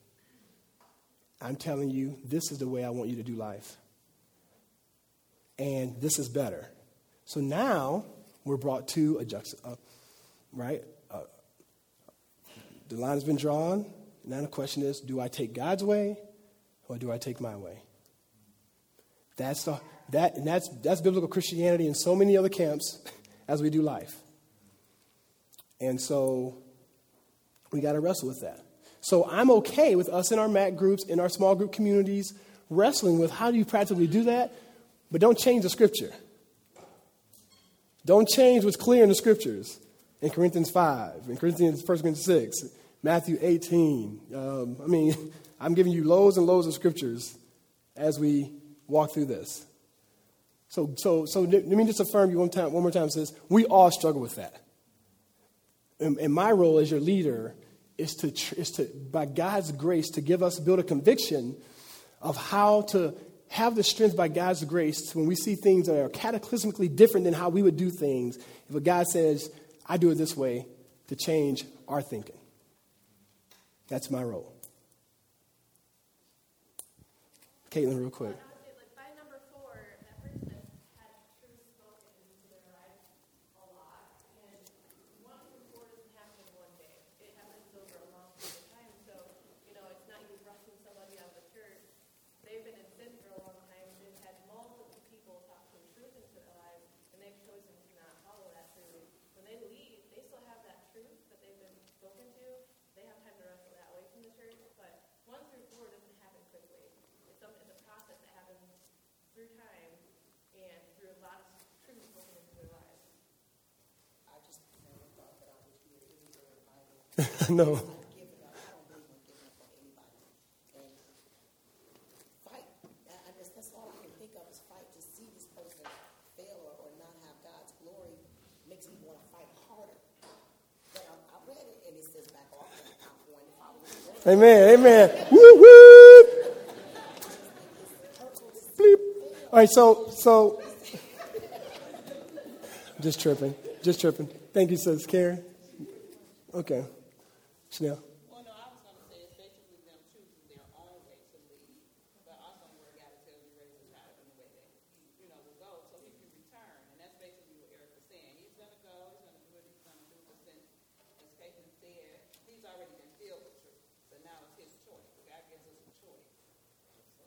[SPEAKER 1] I'm telling you, this is the way I want you to do life. And this is better. So now we're brought to a juxta, uh, right? Uh, the line has been drawn. Now the question is do I take God's way or do I take my way? That's the, that, and that's, that's biblical Christianity in so many other camps *laughs* as we do life. And so we got to wrestle with that. So I'm okay with us in our MAC groups, in our small group communities, wrestling with how do you practically do that, but don't change the scripture. Don't change what's clear in the scriptures. In Corinthians 5, in Corinthians, 1 Corinthians 6, Matthew 18. Um, I mean, *laughs* I'm giving you loads and loads of scriptures as we walk through this. So, so, so let me just affirm you one, time, one more time. Says we all struggle with that. And, and my role as your leader is to, is to, by God's grace, to give us, build a conviction of how to have the strength by God's grace when we see things that are cataclysmically different than how we would do things. If a God says, I do it this way, to change our thinking. That's my role. Caitlin, real quick. *laughs* no.
[SPEAKER 2] Fight. I guess that's all we can think of is fight. To see person fail or not have God's glory makes me want to fight harder. Well I read it and it says back off at the top I wasn't.
[SPEAKER 1] Amen. Amen. woo woo. Bleep. All right. So so. Just tripping. Just tripping. Thank you, sis. Karen. Okay. Chanel.
[SPEAKER 3] Well, no, I was going to say it's basically them choosing their own way to lead, but also where God tells you raise a child in the way that you know will go, so he can return, and that's basically what Eric was saying. He's going to go, he's going to do what he's going to do, but then, as Caitlin said, he's already been filled with truth, so now it's his choice. God gives us a choice. So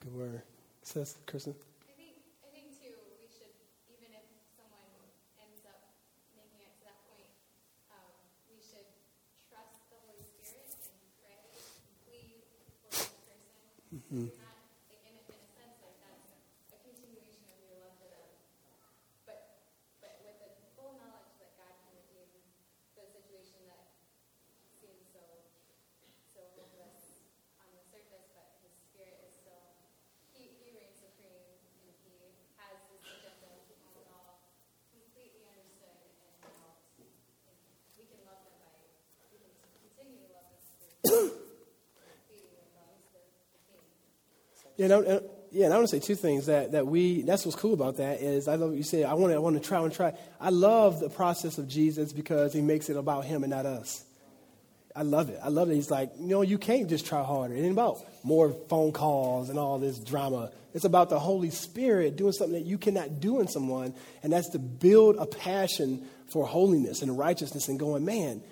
[SPEAKER 1] Good word. Says Kristen.
[SPEAKER 4] I think, I think too, we should, even if someone ends up making it to that point, um, we should trust the Holy Spirit and pray and plead for that person. You're not, like, in, a, in a sense, like that's a continuation of your love for them. But, but with the full knowledge that God can redeem the situation that seems so, so hopeless on the surface, but His Spirit is still he, he reigns supreme and he has his agenda on it all completely understood and helped. And we can love them by, we can continue to love them through pleading with them. He's the, the king.
[SPEAKER 1] Yeah, and I, uh, I want to say two things that, that we, that's what's cool about that is I love what you say, I want to, I want to try, and try. I love the process of Jesus because he makes it about him and not us. I love it. I love it. He's like, no, you can't just try harder. It ain't about more phone calls and all this drama. It's about the Holy Spirit doing something that you cannot do in someone, and that's to build a passion for holiness and righteousness and going, man,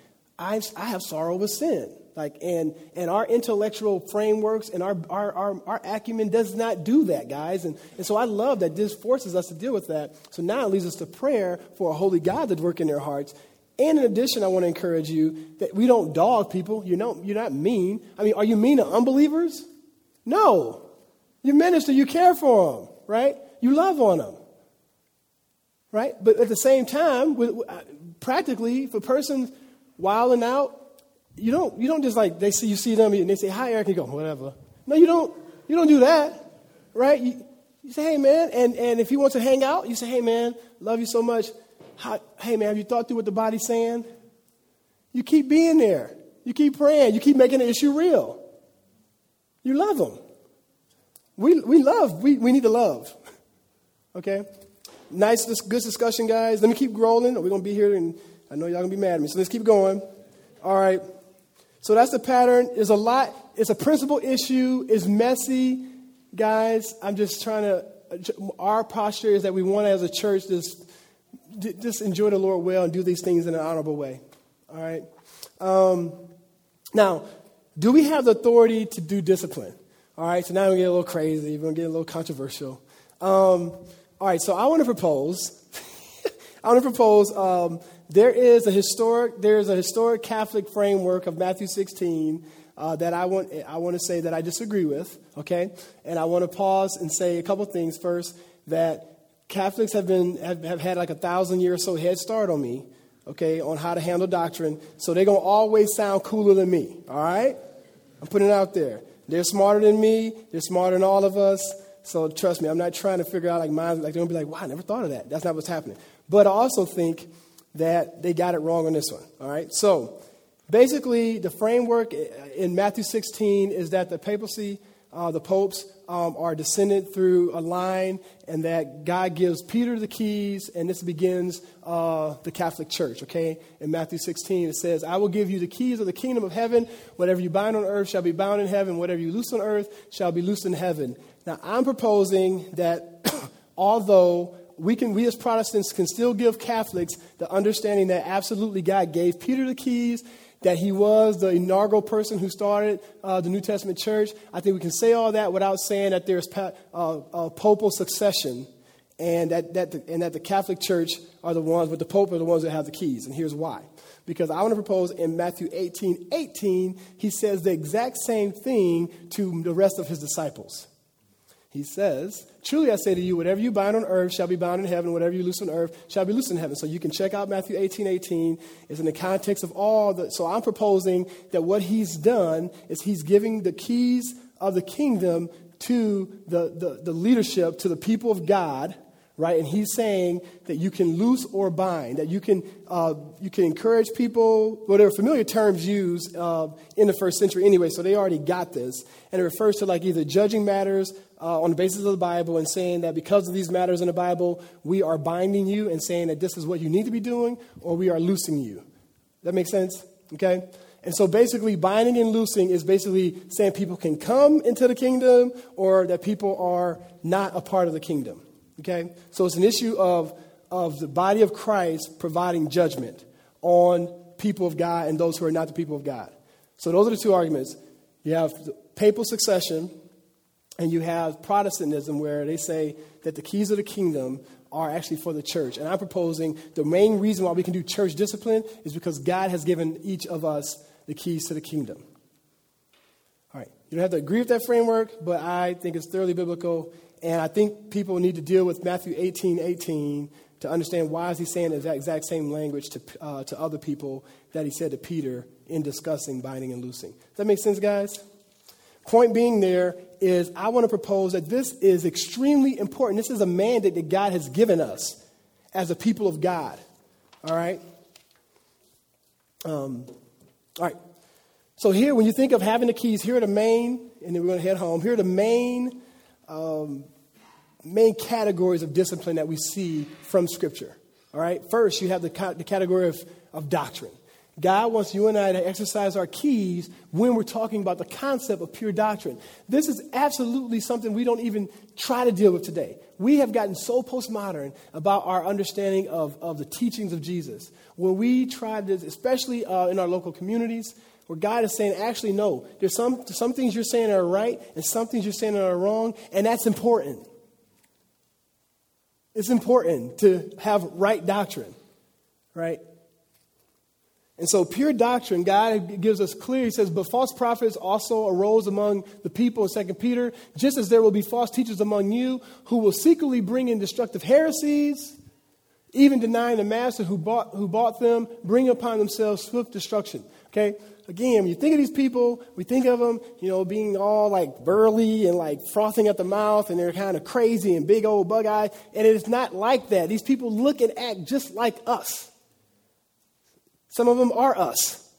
[SPEAKER 1] I've, I have sorrow with sin. Like, and, and our intellectual frameworks and our, our, our, our acumen does not do that, guys. And, and so I love that this forces us to deal with that. So now it leads us to prayer for a holy God to work in their hearts. And in addition, I want to encourage you that we don't dog people. You know, you're not mean. I mean, are you mean to unbelievers? No. You minister, you care for them, right? You love on them, right? But at the same time, with, uh, practically, if a wilding out, you don't, you don't just like, they see, you see them and they say, hi, Eric, you go, whatever. No, you don't, you don't do that, right? You, you say, hey, man, and, and if he wants to hang out, you say, hey, man, love you so much. Hi, hey, man, have you thought through what the body's saying? You keep being there. You keep praying. You keep making the issue real. You love them. We, we love. We, we need to love. Okay? Nice, good discussion, guys. Let me keep rolling. We're going to be here, and I know y'all to be mad at me, so let's keep going. All right. So that's the pattern. There's a lot. It's a principal issue. It's messy. Guys, I'm just trying to, our posture is that we want as a church just, just enjoy the Lord well and do these things in an honorable way. All right. Um, now, do we have the authority to do discipline? All right, so now we're to get a little crazy. We're to get a little controversial. Um, all right, so I want to propose. *laughs* I want to propose. Um, there is a historic. There is a historic Catholic framework of Matthew 16 uh, that I want. I want to say that I disagree with. Okay, and I want to pause and say a couple things. First, that Catholics have been have, have had like a thousand year or so head start on me. Okay, on how to handle doctrine, so they're gonna always sound cooler than me. All right, I'm putting it out there. They're smarter than me. They're smarter than all of us. So trust me, I'm not trying to figure out like mine. Like they're gonna be like, "Wow, I never thought of that." That's not what's happening. But I also think that they got it wrong on this one. All right. So basically, the framework in Matthew 16 is that the papacy, uh, the popes, um, are descended through a line, and that God gives Peter the keys, and this begins uh, the Catholic Church. Okay. In Matthew 16, it says, "I will give you the keys of the kingdom of heaven. Whatever you bind on earth shall be bound in heaven. Whatever you loose on earth shall be loosed in heaven." Now, I'm proposing that *clears throat* although we can we as protestants can still give catholics the understanding that absolutely god gave peter the keys that he was the inaugural person who started uh, the new testament church. I think we can say all that without saying that there's pa- uh, uh, popal succession and that, that the, and that the catholic church are the ones but the pope are the ones that have the keys and here's why. Because i want to propose in matthew 18 18 he says the exact same thing to the rest of his disciples he says, Truly I say to you, whatever you bind on earth shall be bound in heaven, whatever you loose on earth shall be loosed in heaven. So you can check out Matthew 18 18. It's in the context of all the. So I'm proposing that what he's done is he's giving the keys of the kingdom to the, the, the leadership, to the people of God, right? And he's saying that you can loose or bind, that you can, uh, you can encourage people, are familiar terms used uh, in the first century anyway, so they already got this. And it refers to like either judging matters uh, on the basis of the Bible and saying that because of these matters in the Bible, we are binding you and saying that this is what you need to be doing, or we are loosing you. That makes sense? Okay? And so basically, binding and loosing is basically saying people can come into the kingdom or that people are not a part of the kingdom. Okay? So it's an issue of, of the body of Christ providing judgment on people of God and those who are not the people of God. So those are the two arguments. You have papal succession, and you have Protestantism where they say that the keys of the kingdom are actually for the church. And I'm proposing the main reason why we can do church discipline is because God has given each of us the keys to the kingdom. All right, you don't have to agree with that framework, but I think it's thoroughly biblical. And I think people need to deal with Matthew 18 18 to understand why is he saying the exact same language to, uh, to other people that he said to Peter in discussing binding and loosing. Does that make sense, guys? Point being there is I want to propose that this is extremely important. This is a mandate that God has given us as a people of God. All right? Um, all right. So here, when you think of having the keys, here are the main, and then we're going to head home. Here are the main, um, main categories of discipline that we see from Scripture. All right. First, you have the, the category of, of doctrine. God wants you and I to exercise our keys when we're talking about the concept of pure doctrine. This is absolutely something we don't even try to deal with today. We have gotten so postmodern about our understanding of, of the teachings of Jesus. When we try to, especially uh, in our local communities, where God is saying, actually, no, there's some, some things you're saying are right and some things you're saying are wrong, and that's important. It's important to have right doctrine, right? And so, pure doctrine, God gives us clear. He says, But false prophets also arose among the people in 2 Peter, just as there will be false teachers among you who will secretly bring in destructive heresies, even denying the master who bought, who bought them, bring upon themselves swift destruction. Okay? Again, when you think of these people, we think of them, you know, being all like burly and like frothing at the mouth, and they're kind of crazy and big old bug eyed. And it is not like that. These people look and act just like us. Some of them are us.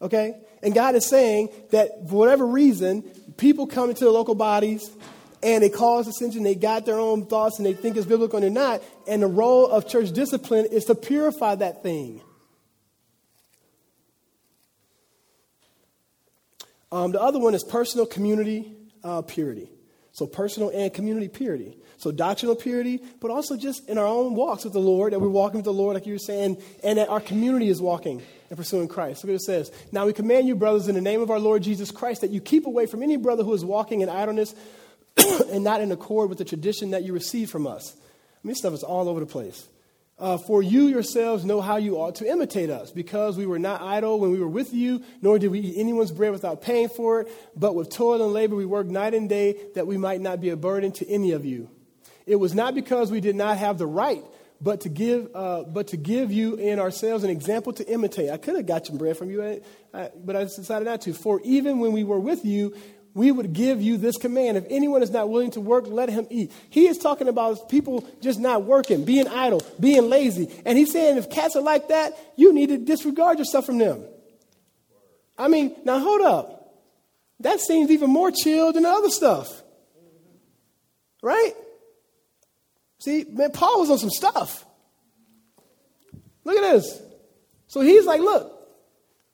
[SPEAKER 1] Okay? And God is saying that for whatever reason, people come into the local bodies and they cause ascension, they got their own thoughts and they think it's biblical and they're not. And the role of church discipline is to purify that thing. Um, the other one is personal community uh, purity. So, personal and community purity. So, doctrinal purity, but also just in our own walks with the Lord, that we're walking with the Lord, like you were saying, and that our community is walking and pursuing Christ. Look what it says. Now, we command you, brothers, in the name of our Lord Jesus Christ, that you keep away from any brother who is walking in idleness *clears throat* and not in accord with the tradition that you received from us. I mean, this stuff is all over the place. Uh, for you yourselves know how you ought to imitate us, because we were not idle when we were with you, nor did we eat anyone's bread without paying for it, but with toil and labor we worked night and day that we might not be a burden to any of you. It was not because we did not have the right, but to give, uh, but to give you and ourselves an example to imitate. I could have got some bread from you, uh, uh, but I decided not to. For even when we were with you, we would give you this command. If anyone is not willing to work, let him eat. He is talking about people just not working, being idle, being lazy. And he's saying if cats are like that, you need to disregard yourself from them. I mean, now hold up. That seems even more chill than the other stuff. Right? See, man, Paul was on some stuff. Look at this. So he's like, look,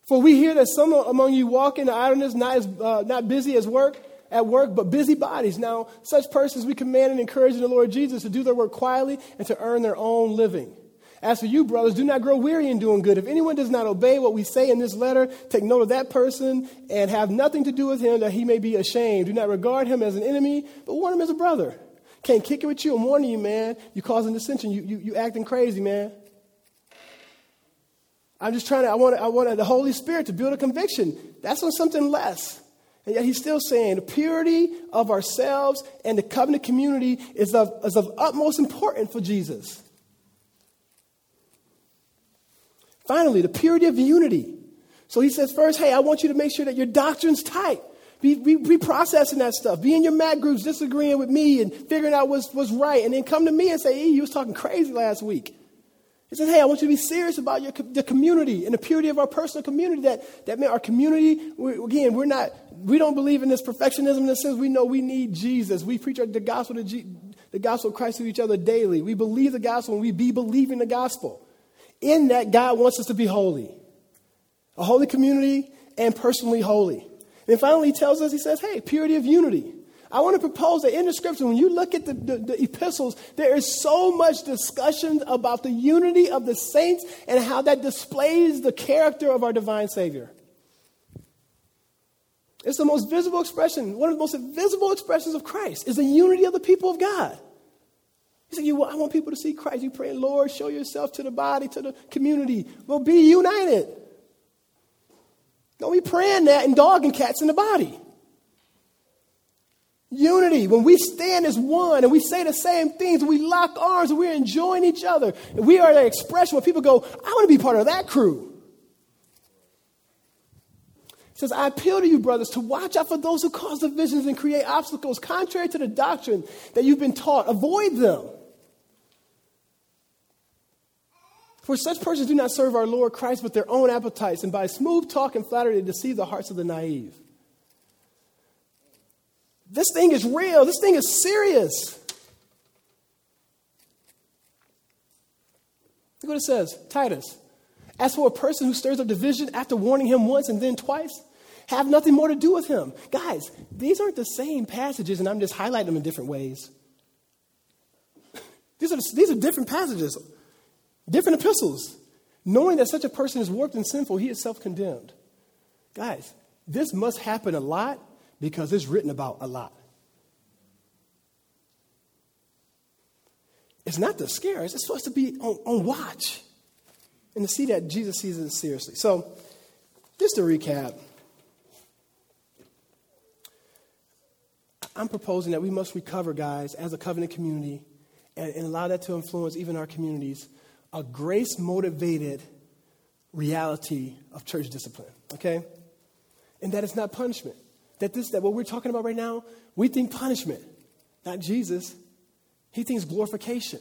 [SPEAKER 1] for we hear that some among you walk in idleness, not, as, uh, not busy as work, at work, but busy bodies. Now, such persons we command and encourage in the Lord Jesus to do their work quietly and to earn their own living. As for you, brothers, do not grow weary in doing good. If anyone does not obey what we say in this letter, take note of that person and have nothing to do with him that he may be ashamed. Do not regard him as an enemy, but warn him as a brother. Can't kick it with you. I'm warning you, man. You causing dissension. You, you, you acting crazy, man. I'm just trying to, I want, I want the Holy Spirit to build a conviction. That's on something less. And yet he's still saying the purity of ourselves and the covenant community is of, is of utmost importance for Jesus. Finally, the purity of unity. So he says, first, hey, I want you to make sure that your doctrine's tight. Be, be, be, processing that stuff. Be in your mat groups disagreeing with me and figuring out what's, what's right. And then come to me and say, hey, you was talking crazy last week. He says, hey, I want you to be serious about your, the community and the purity of our personal community. That, that our community, we, again, we're not, we don't believe in this perfectionism in the sense we know we need Jesus. We preach the gospel, G, the gospel of Christ to each other daily. We believe the gospel and we be believing the gospel. In that, God wants us to be holy. A holy community and personally holy. And finally, he tells us, he says, hey, purity of unity. I want to propose that in the scripture, when you look at the, the, the, epistles, there is so much discussion about the unity of the saints and how that displays the character of our divine Savior. It's the most visible expression, one of the most visible expressions of Christ is the unity of the people of God. He said, you, I want people to see Christ. You pray, Lord, show yourself to the body, to the community. Well, be united. Don't be praying that and dogging cats in the body. Unity, when we stand as one and we say the same things, we lock arms and we're enjoying each other, we are the expression where people go, I want to be part of that crew. He says, I appeal to you, brothers, to watch out for those who cause divisions and create obstacles contrary to the doctrine that you've been taught. Avoid them. For such persons do not serve our Lord Christ but their own appetites, and by smooth talk and flattery they deceive the hearts of the naive. This thing is real. This thing is serious. Look what it says Titus. As for a person who stirs up division after warning him once and then twice, have nothing more to do with him. Guys, these aren't the same passages, and I'm just highlighting them in different ways. *laughs* these, are, these are different passages, different epistles. Knowing that such a person is warped and sinful, he is self condemned. Guys, this must happen a lot because it's written about a lot. It's not to scare us, it's supposed to be on, on watch and to see that Jesus sees it seriously. So, just to recap, I'm proposing that we must recover, guys, as a covenant community, and, and allow that to influence even our communities, a grace motivated reality of church discipline, okay? And that it's not punishment. That this, that what we're talking about right now, we think punishment, not Jesus. He thinks glorification.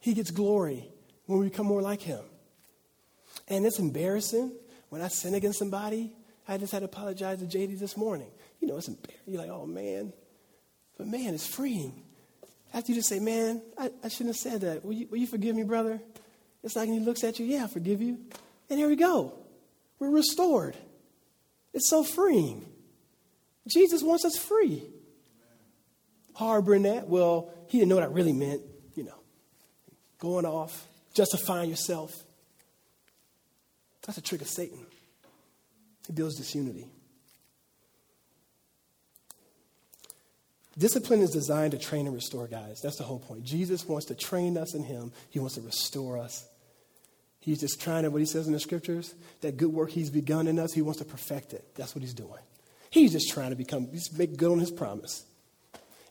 [SPEAKER 1] He gets glory when we become more like him. And it's embarrassing when I sin against somebody. I just had to apologize to JD this morning. You know, it's embarrassing. You're like, oh man. But man, it's freeing. After you just say, man, I, I shouldn't have said that. Will you, will you forgive me, brother? It's like, he looks at you, yeah, I forgive you. And here we go. We're restored. It's so freeing. Jesus wants us free. Harboring that, well, he didn't know what I really meant, you know, going off, justifying yourself. That's a trick of Satan. He builds disunity. Discipline is designed to train and restore guys. That's the whole point. Jesus wants to train us in Him, He wants to restore us. He's just trying to, what He says in the scriptures, that good work He's begun in us, He wants to perfect it. That's what He's doing. He's just trying to become, just make good on his promise.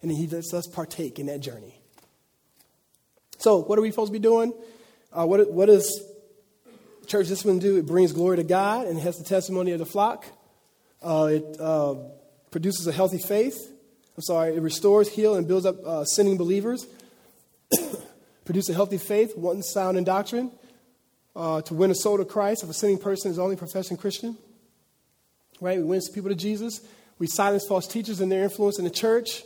[SPEAKER 1] And he lets us partake in that journey. So, what are we supposed to be doing? Uh, what, what does church discipline do? It brings glory to God and has the testimony of the flock. Uh, it uh, produces a healthy faith. I'm sorry, it restores, heals, and builds up uh, sinning believers. *coughs* Produce a healthy faith, one sound in doctrine. Uh, to win a soul to Christ if a sinning person is only professing Christian right? We win people to Jesus. We silence false teachers and their influence in the church.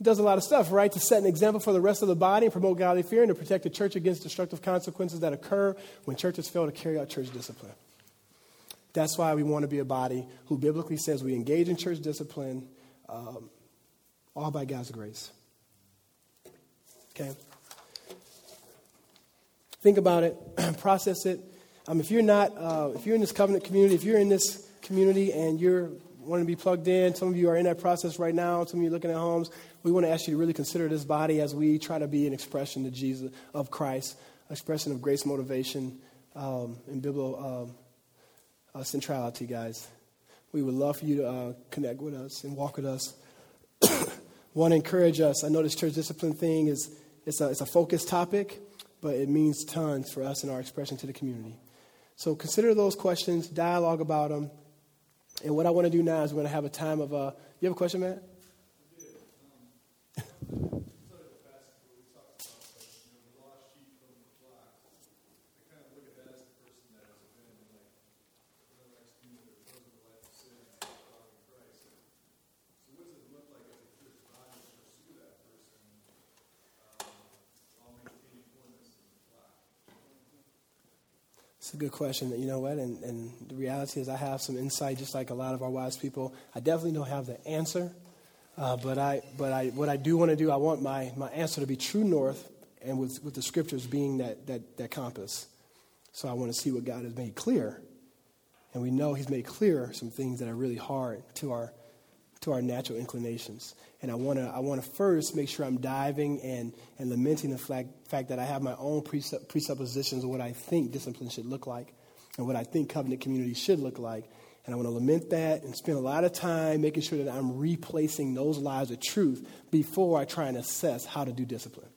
[SPEAKER 1] It does a lot of stuff, right? To set an example for the rest of the body and promote godly fear and to protect the church against destructive consequences that occur when churches fail to carry out church discipline. That's why we want to be a body who biblically says we engage in church discipline um, all by God's grace. Okay? Think about it, *clears throat* process it. Um, if you're not, uh, if you're in this covenant community, if you're in this community and you're wanting to be plugged in, some of you are in that process right now, some of you are looking at homes, we want to ask you to really consider this body as we try to be an expression to Jesus, of Christ, expression of grace motivation um, and biblical um, uh, centrality, guys. We would love for you to uh, connect with us and walk with us. *coughs* want to encourage us. I know this church discipline thing is it's a, it's a focused topic, but it means tons for us in our expression to the community. So consider those questions, dialogue about them. And what I want to do now is we're going to have a time of. Uh, you have a question, Matt? Good question. You know what? And, and the reality is, I have some insight, just like a lot of our wise people. I definitely don't have the answer, uh, but I, but I, what I do want to do, I want my, my answer to be true north, and with, with the scriptures being that, that, that compass. So I want to see what God has made clear, And we know He's made clear some things that are really hard to our, to our natural inclinations. And I want to I wanna first make sure I'm diving and, and lamenting the fact, fact that I have my own presupp- presuppositions of what I think discipline should look like and what I think covenant community should look like. And I want to lament that and spend a lot of time making sure that I'm replacing those lies of truth before I try and assess how to do discipline.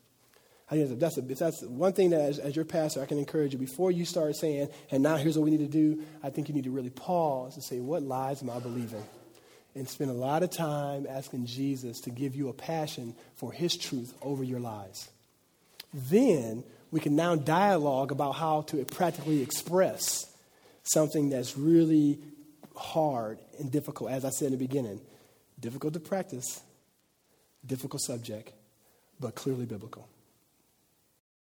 [SPEAKER 1] I think that's, a, that's one thing that, as, as your pastor, I can encourage you. Before you start saying, and now here's what we need to do, I think you need to really pause and say, what lies am I believing? And spend a lot of time asking Jesus to give you a passion for his truth over your lies. Then we can now dialogue about how to practically express something that's really hard and difficult, as I said in the beginning. Difficult to practice, difficult subject, but clearly biblical.